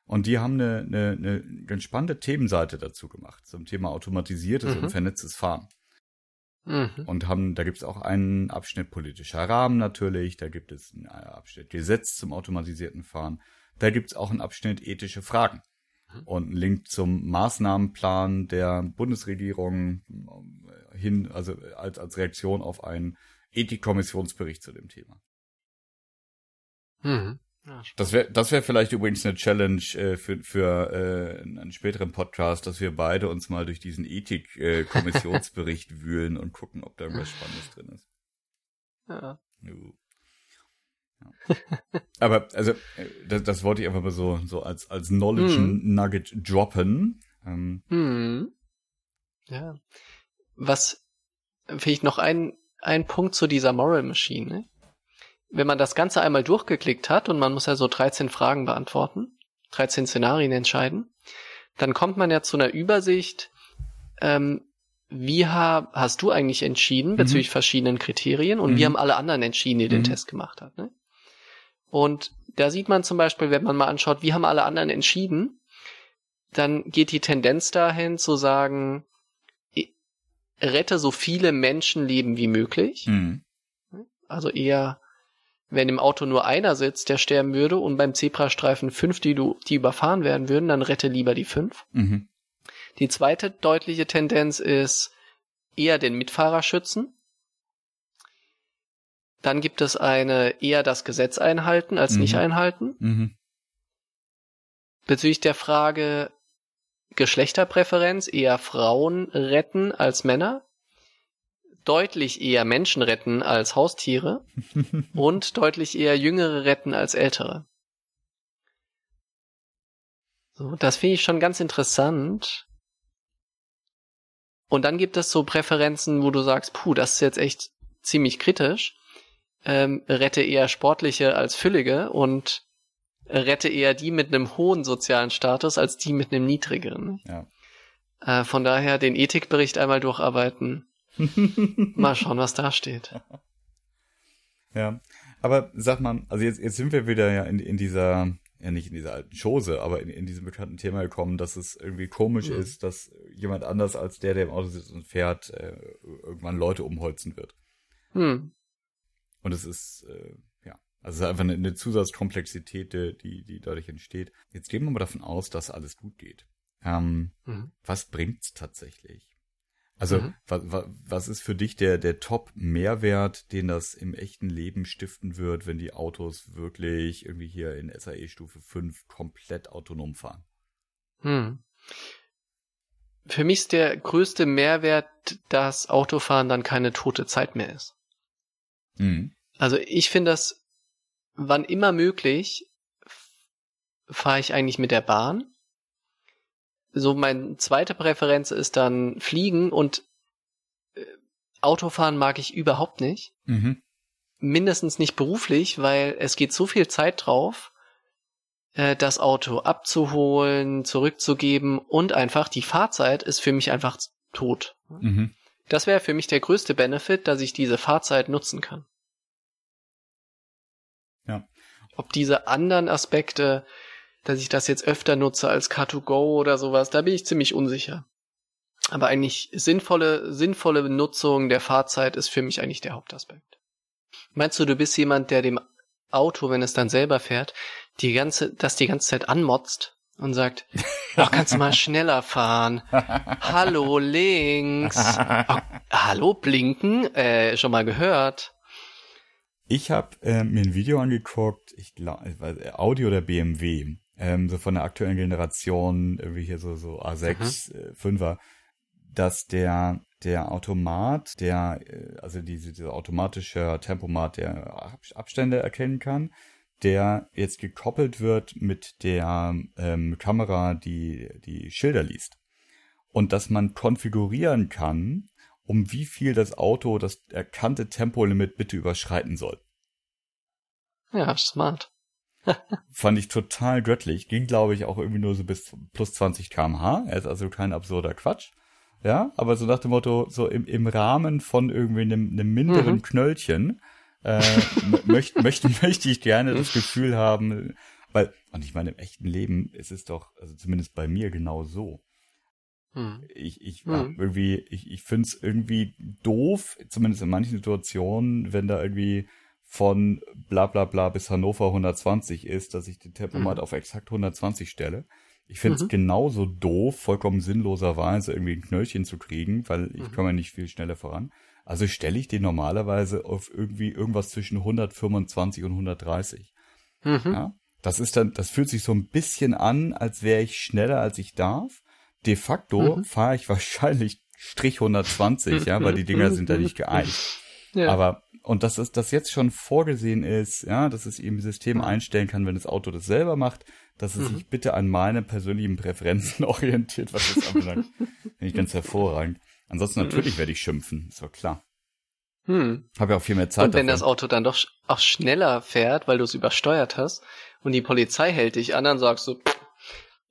Und die haben eine, eine, eine ganz spannende Themenseite dazu gemacht, zum Thema automatisiertes mhm. und vernetztes Fahren. Mhm. Und haben, da gibt es auch einen Abschnitt politischer Rahmen natürlich, da gibt es einen Abschnitt Gesetz zum automatisierten Fahren, da gibt es auch einen Abschnitt ethische Fragen. Und einen Link zum Maßnahmenplan der Bundesregierung äh, hin, also als, als Reaktion auf einen Ethikkommissionsbericht zu dem Thema. Mhm. Ja, das wäre das wäre vielleicht übrigens eine Challenge äh, für, für äh, einen späteren Podcast, dass wir beide uns mal durch diesen Ethik-Kommissionsbericht äh, wühlen und gucken, ob da irgendwas Spannendes drin ist. Ja. Ja. Aber also äh, das, das wollte ich einfach mal so so als als Knowledge hm. Nugget droppen. Ähm. Hm. Ja. Was vielleicht noch ein ein Punkt zu dieser Moral Machine. Ne? wenn man das Ganze einmal durchgeklickt hat und man muss ja so 13 Fragen beantworten, 13 Szenarien entscheiden, dann kommt man ja zu einer Übersicht, ähm, wie ha hast du eigentlich entschieden mhm. bezüglich verschiedenen Kriterien und mhm. wie haben alle anderen entschieden, die den mhm. Test gemacht haben. Ne? Und da sieht man zum Beispiel, wenn man mal anschaut, wie haben alle anderen entschieden, dann geht die Tendenz dahin zu sagen, rette so viele Menschenleben wie möglich. Mhm. Also eher wenn im Auto nur einer sitzt, der sterben würde und beim Zebrastreifen fünf, die, du, die überfahren werden würden, dann rette lieber die fünf. Mhm. Die zweite deutliche Tendenz ist eher den Mitfahrer schützen. Dann gibt es eine eher das Gesetz einhalten als mhm. nicht einhalten. Mhm. Bezüglich der Frage Geschlechterpräferenz eher Frauen retten als Männer deutlich eher Menschen retten als Haustiere und deutlich eher Jüngere retten als Ältere. So, das finde ich schon ganz interessant. Und dann gibt es so Präferenzen, wo du sagst, puh, das ist jetzt echt ziemlich kritisch. Ähm, rette eher Sportliche als Füllige und rette eher die mit einem hohen sozialen Status als die mit einem niedrigeren. Ja. Äh, von daher den Ethikbericht einmal durcharbeiten. mal schauen, was da steht. Ja, aber sag mal, also jetzt, jetzt sind wir wieder ja in, in dieser, ja nicht in dieser alten Chose, aber in, in diesem bekannten Thema gekommen, dass es irgendwie komisch mhm. ist, dass jemand anders als der, der im Auto sitzt und fährt, äh, irgendwann Leute umholzen wird. Mhm. Und es ist, äh, ja, also es ist einfach eine, eine Zusatzkomplexität, die, die dadurch entsteht. Jetzt gehen wir mal davon aus, dass alles gut geht. Ähm, mhm. Was bringt's tatsächlich? Also mhm. was, was ist für dich der, der Top-Mehrwert, den das im echten Leben stiften wird, wenn die Autos wirklich irgendwie hier in SAE Stufe 5 komplett autonom fahren? Hm. Für mich ist der größte Mehrwert, dass Autofahren dann keine tote Zeit mehr ist. Mhm. Also ich finde das, wann immer möglich, fahre ich eigentlich mit der Bahn so mein zweite Präferenz ist dann Fliegen und äh, Autofahren mag ich überhaupt nicht. Mhm. Mindestens nicht beruflich, weil es geht so viel Zeit drauf, äh, das Auto abzuholen, zurückzugeben und einfach die Fahrzeit ist für mich einfach tot. Mhm. Das wäre für mich der größte Benefit, dass ich diese Fahrzeit nutzen kann. Ob diese anderen Aspekte, dass ich das jetzt öfter nutze als Car2Go oder sowas, da bin ich ziemlich unsicher. Aber eigentlich sinnvolle, sinnvolle Nutzung der Fahrzeit ist für mich eigentlich der Hauptaspekt. Meinst du, du bist jemand, der dem Auto, wenn es dann selber fährt, die ganze, das die ganze Zeit anmotzt und sagt, ach, kannst du mal schneller fahren? hallo, links. Oh, hallo, blinken? Äh, schon mal gehört. Ich habe äh, mir ein Video angeguckt, ich glaube, Audio der BMW ähm, so von der aktuellen Generation, irgendwie hier so, so A6, mhm. äh, 5er, dass der, der Automat, der, äh, also diese, dieser automatische Tempomat, der Abstände erkennen kann, der jetzt gekoppelt wird mit der ähm, Kamera, die die Schilder liest. Und dass man konfigurieren kann, um wie viel das Auto das erkannte Tempolimit bitte überschreiten soll. Ja, smart. Fand ich total göttlich. Ging, glaube ich, auch irgendwie nur so bis plus 20 kmh. Er ist also kein absurder Quatsch. Ja, aber so nach dem Motto, so im, im Rahmen von irgendwie einem, einem minderen mhm. Knöllchen, äh, möchte, möchte, möchte ich gerne das Gefühl haben, weil, und ich meine, im echten Leben ist es doch, also zumindest bei mir genau so. Hm. Ich, ich hm. irgendwie, ich, ich finde es irgendwie doof, zumindest in manchen Situationen, wenn da irgendwie von bla bla bla bis Hannover 120 ist, dass ich den Tempomat hm. auf exakt 120 stelle. Ich finde es mhm. genauso doof, vollkommen sinnloserweise irgendwie ein Knöllchen zu kriegen, weil ich mhm. komme ja nicht viel schneller voran. Also stelle ich den normalerweise auf irgendwie irgendwas zwischen 125 und 130. Mhm. Ja? Das ist dann, das fühlt sich so ein bisschen an, als wäre ich schneller, als ich darf. De facto mhm. fahre ich wahrscheinlich Strich 120, ja, weil die Dinger sind da nicht geeicht. Ja. Aber und dass es das jetzt schon vorgesehen ist, ja, dass es eben System einstellen kann, wenn das Auto das selber macht, dass es mhm. sich bitte an meine persönlichen Präferenzen orientiert, was das anbelangt. Finde ich ganz hervorragend. Ansonsten mhm. natürlich werde ich schimpfen, ist doch klar. Hm. Habe ja auch viel mehr Zeit. Und wenn davon. das Auto dann doch auch schneller fährt, weil du es übersteuert hast und die Polizei hält dich an, dann sagst du,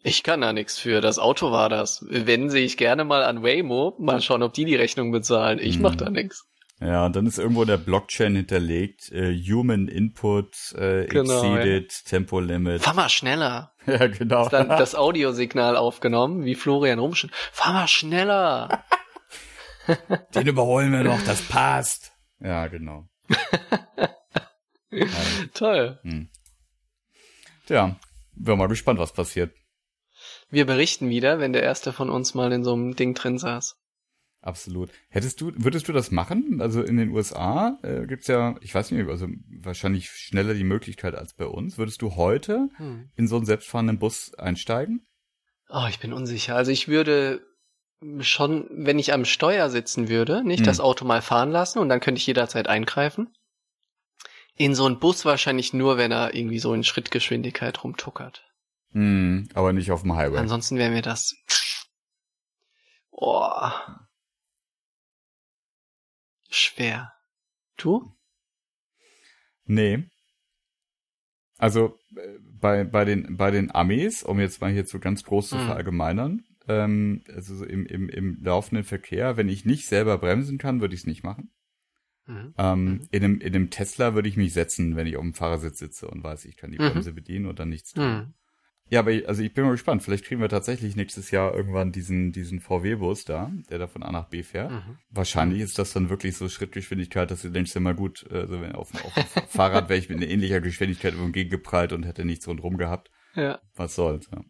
ich kann da nichts für, das Auto war das. Wenn sehe ich gerne mal an Waymo, mal schauen, ob die die Rechnung bezahlen. Ich hm. mach da nichts. Ja, und dann ist irgendwo der Blockchain hinterlegt, äh, Human Input äh, genau, exceeded, ja. Tempo Limit. Fahr mal schneller. Ja, genau. Ist dann das Audiosignal aufgenommen, wie Florian rumschen. Fahr mal schneller. Den überholen wir noch, das passt. Ja, genau. Toll. Hm. Tja, wir mal gespannt, was passiert. Wir berichten wieder, wenn der erste von uns mal in so einem Ding drin saß. Absolut. Hättest du, würdest du das machen? Also in den USA äh, gibt's ja, ich weiß nicht, also wahrscheinlich schneller die Möglichkeit als bei uns. Würdest du heute hm. in so einen selbstfahrenden Bus einsteigen? Oh, ich bin unsicher. Also ich würde schon, wenn ich am Steuer sitzen würde, nicht hm. das Auto mal fahren lassen und dann könnte ich jederzeit eingreifen. In so einen Bus wahrscheinlich nur, wenn er irgendwie so in Schrittgeschwindigkeit rumtuckert. Hm, aber nicht auf dem Highway. Ansonsten wäre mir das. Oh, schwer. Du? Nee. Also äh, bei, bei, den, bei den Amis, um jetzt mal hier zu ganz groß zu mhm. verallgemeinern, ähm, also im, im, im laufenden Verkehr, wenn ich nicht selber bremsen kann, würde ich es nicht machen. Mhm. Ähm, mhm. in, einem, in einem Tesla würde ich mich setzen, wenn ich auf dem Fahrersitz sitze und weiß, ich kann die mhm. Bremse bedienen oder nichts tun. Ja, aber ich, also ich bin mal gespannt. Vielleicht kriegen wir tatsächlich nächstes Jahr irgendwann diesen, diesen VW-Bus da, der da von A nach B fährt. Mhm. Wahrscheinlich ist das dann wirklich so Schrittgeschwindigkeit, dass du denkst ja mal gut, also wenn auf, auf dem Fahrrad wäre ich mit einer ähnlicher Geschwindigkeit irgendwo gegengeprallt und hätte nichts rundherum gehabt. Ja. Was soll's, ja.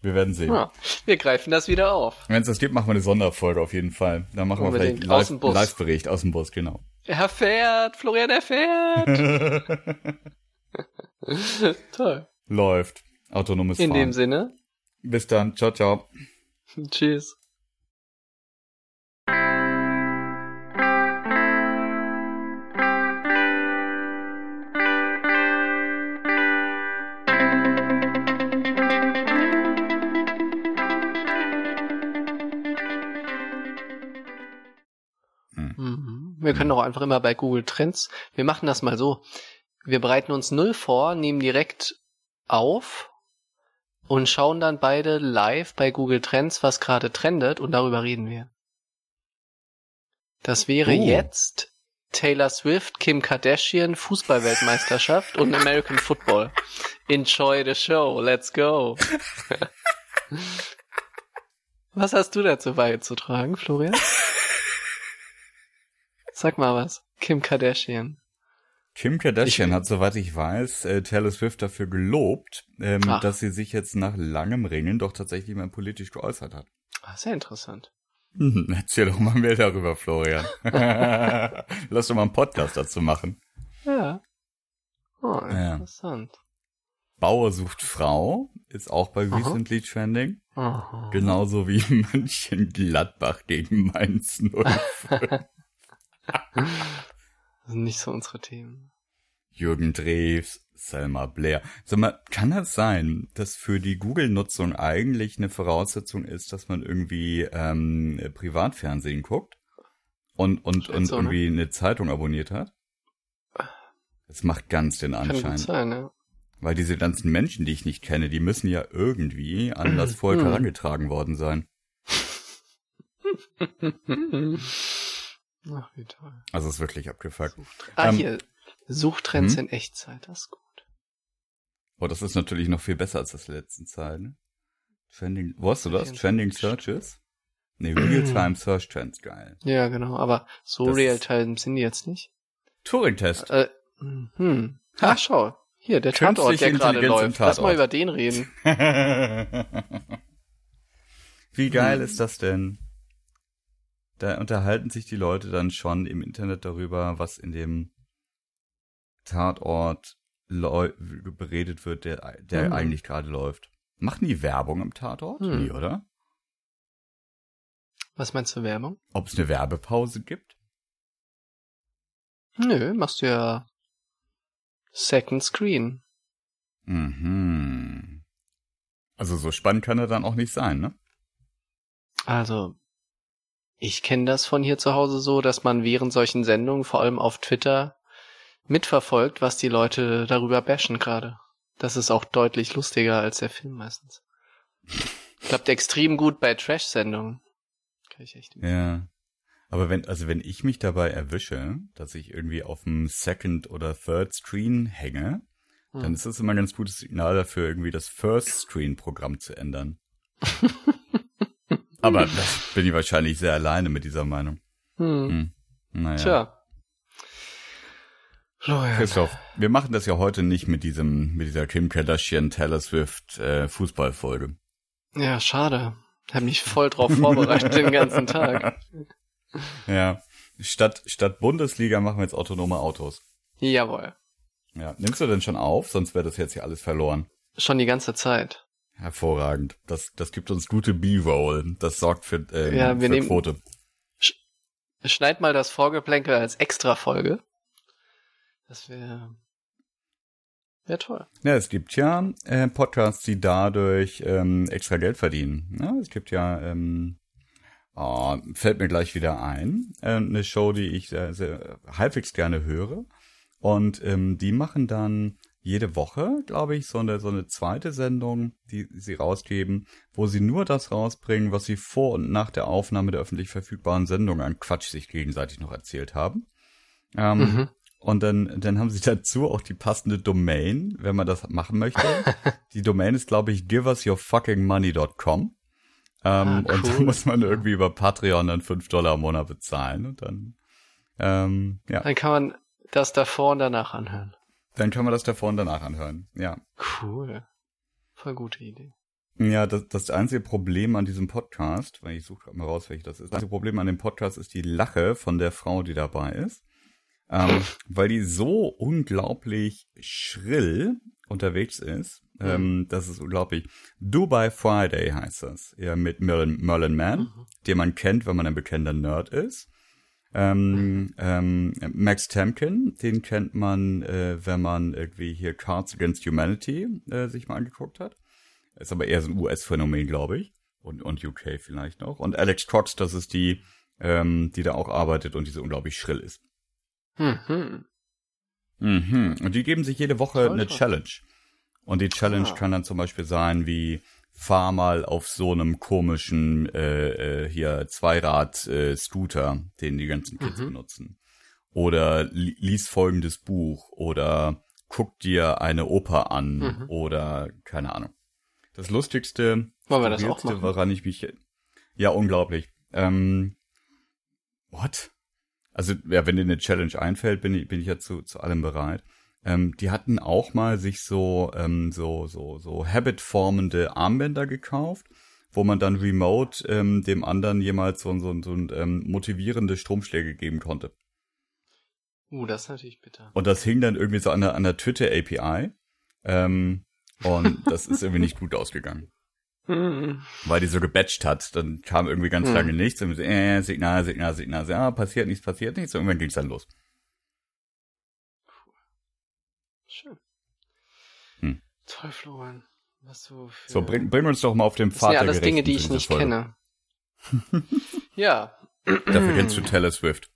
Wir werden sehen. Ja, wir greifen das wieder auf. Wenn es das gibt, machen wir eine Sonderfolge auf jeden Fall. Dann machen Unbedingt. wir vielleicht Live, Live-Bericht aus dem Bus, genau. Er fährt, Florian, er fährt. Toll. Läuft. Autonomes In Fahren. dem Sinne. Bis dann. Ciao, ciao. Tschüss. Hm. Mhm. Wir können auch einfach immer bei Google Trends, wir machen das mal so. Wir bereiten uns null vor, nehmen direkt auf und schauen dann beide live bei Google Trends, was gerade trendet und darüber reden wir. Das wäre uh. jetzt Taylor Swift, Kim Kardashian, Fußballweltmeisterschaft und American Football. Enjoy the show, let's go. was hast du dazu beizutragen, Florian? Sag mal was. Kim Kardashian. Kim Kardashian ich, hat, soweit ich weiß, äh, Taylor Swift dafür gelobt, ähm, dass sie sich jetzt nach langem Ringen doch tatsächlich mal politisch geäußert hat. Ah, sehr interessant. Hm, erzähl doch mal mehr darüber, Florian. Lass doch mal einen Podcast dazu machen. Ja. Oh, interessant. Ja. Bauer sucht Frau ist auch bei Aha. Recently Trending. Aha. Genauso wie Mönchengladbach gegen Mainz 05. Das sind nicht so unsere Themen. Jürgen Drews, Selma Blair. Sag mal, kann das sein, dass für die Google-Nutzung eigentlich eine Voraussetzung ist, dass man irgendwie ähm, Privatfernsehen guckt und und und so, ne? irgendwie ne? eine Zeitung abonniert hat? Das macht ganz den Anschein. Kann sein, ne? Weil diese ganzen Menschen, die ich nicht kenne, die müssen ja irgendwie an das Volk herangetragen worden sein. Ach, wie toll. Also ist wirklich abgefuckt. Ah, ähm, hier. Suchtrends hm? in Echtzeit, das ist gut. Oh, das ist natürlich noch viel besser als das letzten Zeit, ne? Trending, wo hast du das? Trending Searches? Nee, Real-Time Search Trends, geil. Ja, genau, aber so Real-Time sind die jetzt nicht. Turing-Test. Äh, hm. Ach, schau. Hier, der Tatort, der gerade läuft. Lass mal über den reden. Wie geil hm. ist das denn? Da unterhalten sich die Leute dann schon im Internet darüber, was in dem Tatort beredet wird, der, der mhm. eigentlich gerade läuft. Machen die Werbung im Tatort? Hm. Nee, oder? Was meinst du Werbung? Ob es eine Werbepause gibt? Nö, machst du ja Second Screen. Mhm. Also so spannend kann er dann auch nicht sein, ne? Also, ich kenne das von hier zu Hause so, dass man während solchen Sendungen, vor allem auf Twitter, mitverfolgt, was die Leute darüber bashen gerade. Das ist auch deutlich lustiger als der Film meistens. Klappt extrem gut bei Trash-Sendungen. Kann ich echt. Ja. Aber wenn, also wenn ich mich dabei erwische, dass ich irgendwie auf dem Second oder Third Screen hänge, hm. dann ist das immer ein ganz gutes Signal dafür, irgendwie das First Screen Programm zu ändern. Aber das bin ich wahrscheinlich sehr alleine mit dieser Meinung. Hm. Hm. Naja. Tja. Florian. Christoph, wir machen das ja heute nicht mit diesem, mit dieser Kim Kardashian Taylor Swift äh, Fußballfolge. Ja, schade. Ich habe mich voll drauf vorbereitet den ganzen Tag. Ja. Statt, statt Bundesliga machen wir jetzt autonome Autos. Jawohl. Ja. Nimmst du denn schon auf? Sonst wäre das jetzt hier alles verloren. Schon die ganze Zeit. Hervorragend. Das, das gibt uns gute B-Roll. Das sorgt für, ähm, ja, wir für nehmen, Quote. Sch schneid mal das Vorgeplänkel als Extra-Folge. Das wäre Wäre toll. Ja, es gibt ja äh, Podcasts, die dadurch ähm, extra Geld verdienen. Ja, es gibt ja, ähm, oh, fällt mir gleich wieder ein, äh, eine Show, die ich sehr, sehr halbwegs gerne höre. Und ähm, die machen dann jede Woche, glaube ich, so eine, so eine zweite Sendung, die sie rausgeben, wo sie nur das rausbringen, was sie vor und nach der Aufnahme der öffentlich verfügbaren Sendung an Quatsch sich gegenseitig noch erzählt haben. Ähm, mhm. Und dann, dann haben sie dazu auch die passende Domain, wenn man das machen möchte. die Domain ist, glaube ich, giveusyourfuckingmoney.com. Ähm, ah, cool. Und dann muss man irgendwie über Patreon dann fünf Dollar im Monat bezahlen. Und dann, ähm, ja. Dann kann man das davor und danach anhören. Dann kann man das davor und danach anhören, ja. Cool. Voll gute Idee. Ja, das, das einzige Problem an diesem Podcast, weil ich suche gerade mal raus, welches das ist. Das einzige Problem an dem Podcast ist die Lache von der Frau, die dabei ist ähm, weil die so unglaublich schrill unterwegs ist. Mhm. Ähm, das ist unglaublich. Dubai Friday heißt das. Ja, mit Merlin, Merlin Man, mhm. den man kennt, wenn man ein bekannter Nerd ist. Ähm, ähm, Max Temkin, den kennt man, äh, wenn man irgendwie hier Cards Against Humanity äh, sich mal angeguckt hat. Ist aber eher so ein US-Phänomen, glaube ich. Und, und UK vielleicht noch. Und Alex Cox, das ist die, ähm, die da auch arbeitet und die so unglaublich schrill ist. Mhm. Mhm. Und die geben sich jede Woche eine Challenge. Und die Challenge ah. kann dann zum Beispiel sein wie fahr mal auf so einem komischen äh, äh, hier Zweirad äh, Scooter, den die ganzen Kids mhm. benutzen. Oder li lies folgendes Buch oder guck dir eine Oper an mhm. oder keine Ahnung. Das lustigste, Wollen wir das auch machen? woran ich mich ja unglaublich. Ähm, what? Also, ja, wenn dir eine Challenge einfällt, bin ich, bin ich ja zu, zu allem bereit. Ähm, die hatten auch mal sich so, ähm, so, so, so habitformende Armbänder gekauft, wo man dann remote ähm, dem anderen jemals so, so, so ein ähm, motivierende Stromschläge geben konnte. Uh, das ist natürlich bitter. Und das hing dann irgendwie so an der, an der Twitter API. Ähm, und das ist irgendwie nicht gut ausgegangen. Hm. Weil die so gebatcht hat. Dann kam irgendwie ganz hm. lange nichts. Und so, äh, Signal, Signal, Signal. Ja, passiert nichts, passiert nichts. Und irgendwann ging's dann los. Schön. Hm. Toll, Florian. Was du für... So, bring, bring uns doch mal auf den Pfad das sind ja alles Dinge, die ich nicht Folge. kenne. ja. Dafür kennst du Taylor Swift.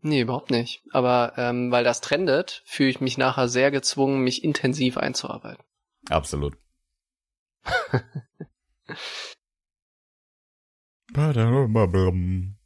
Nee, überhaupt nicht. Aber ähm, weil das trendet, fühle ich mich nachher sehr gezwungen, mich intensiv einzuarbeiten. Absolut. Ba-da-ba-bum.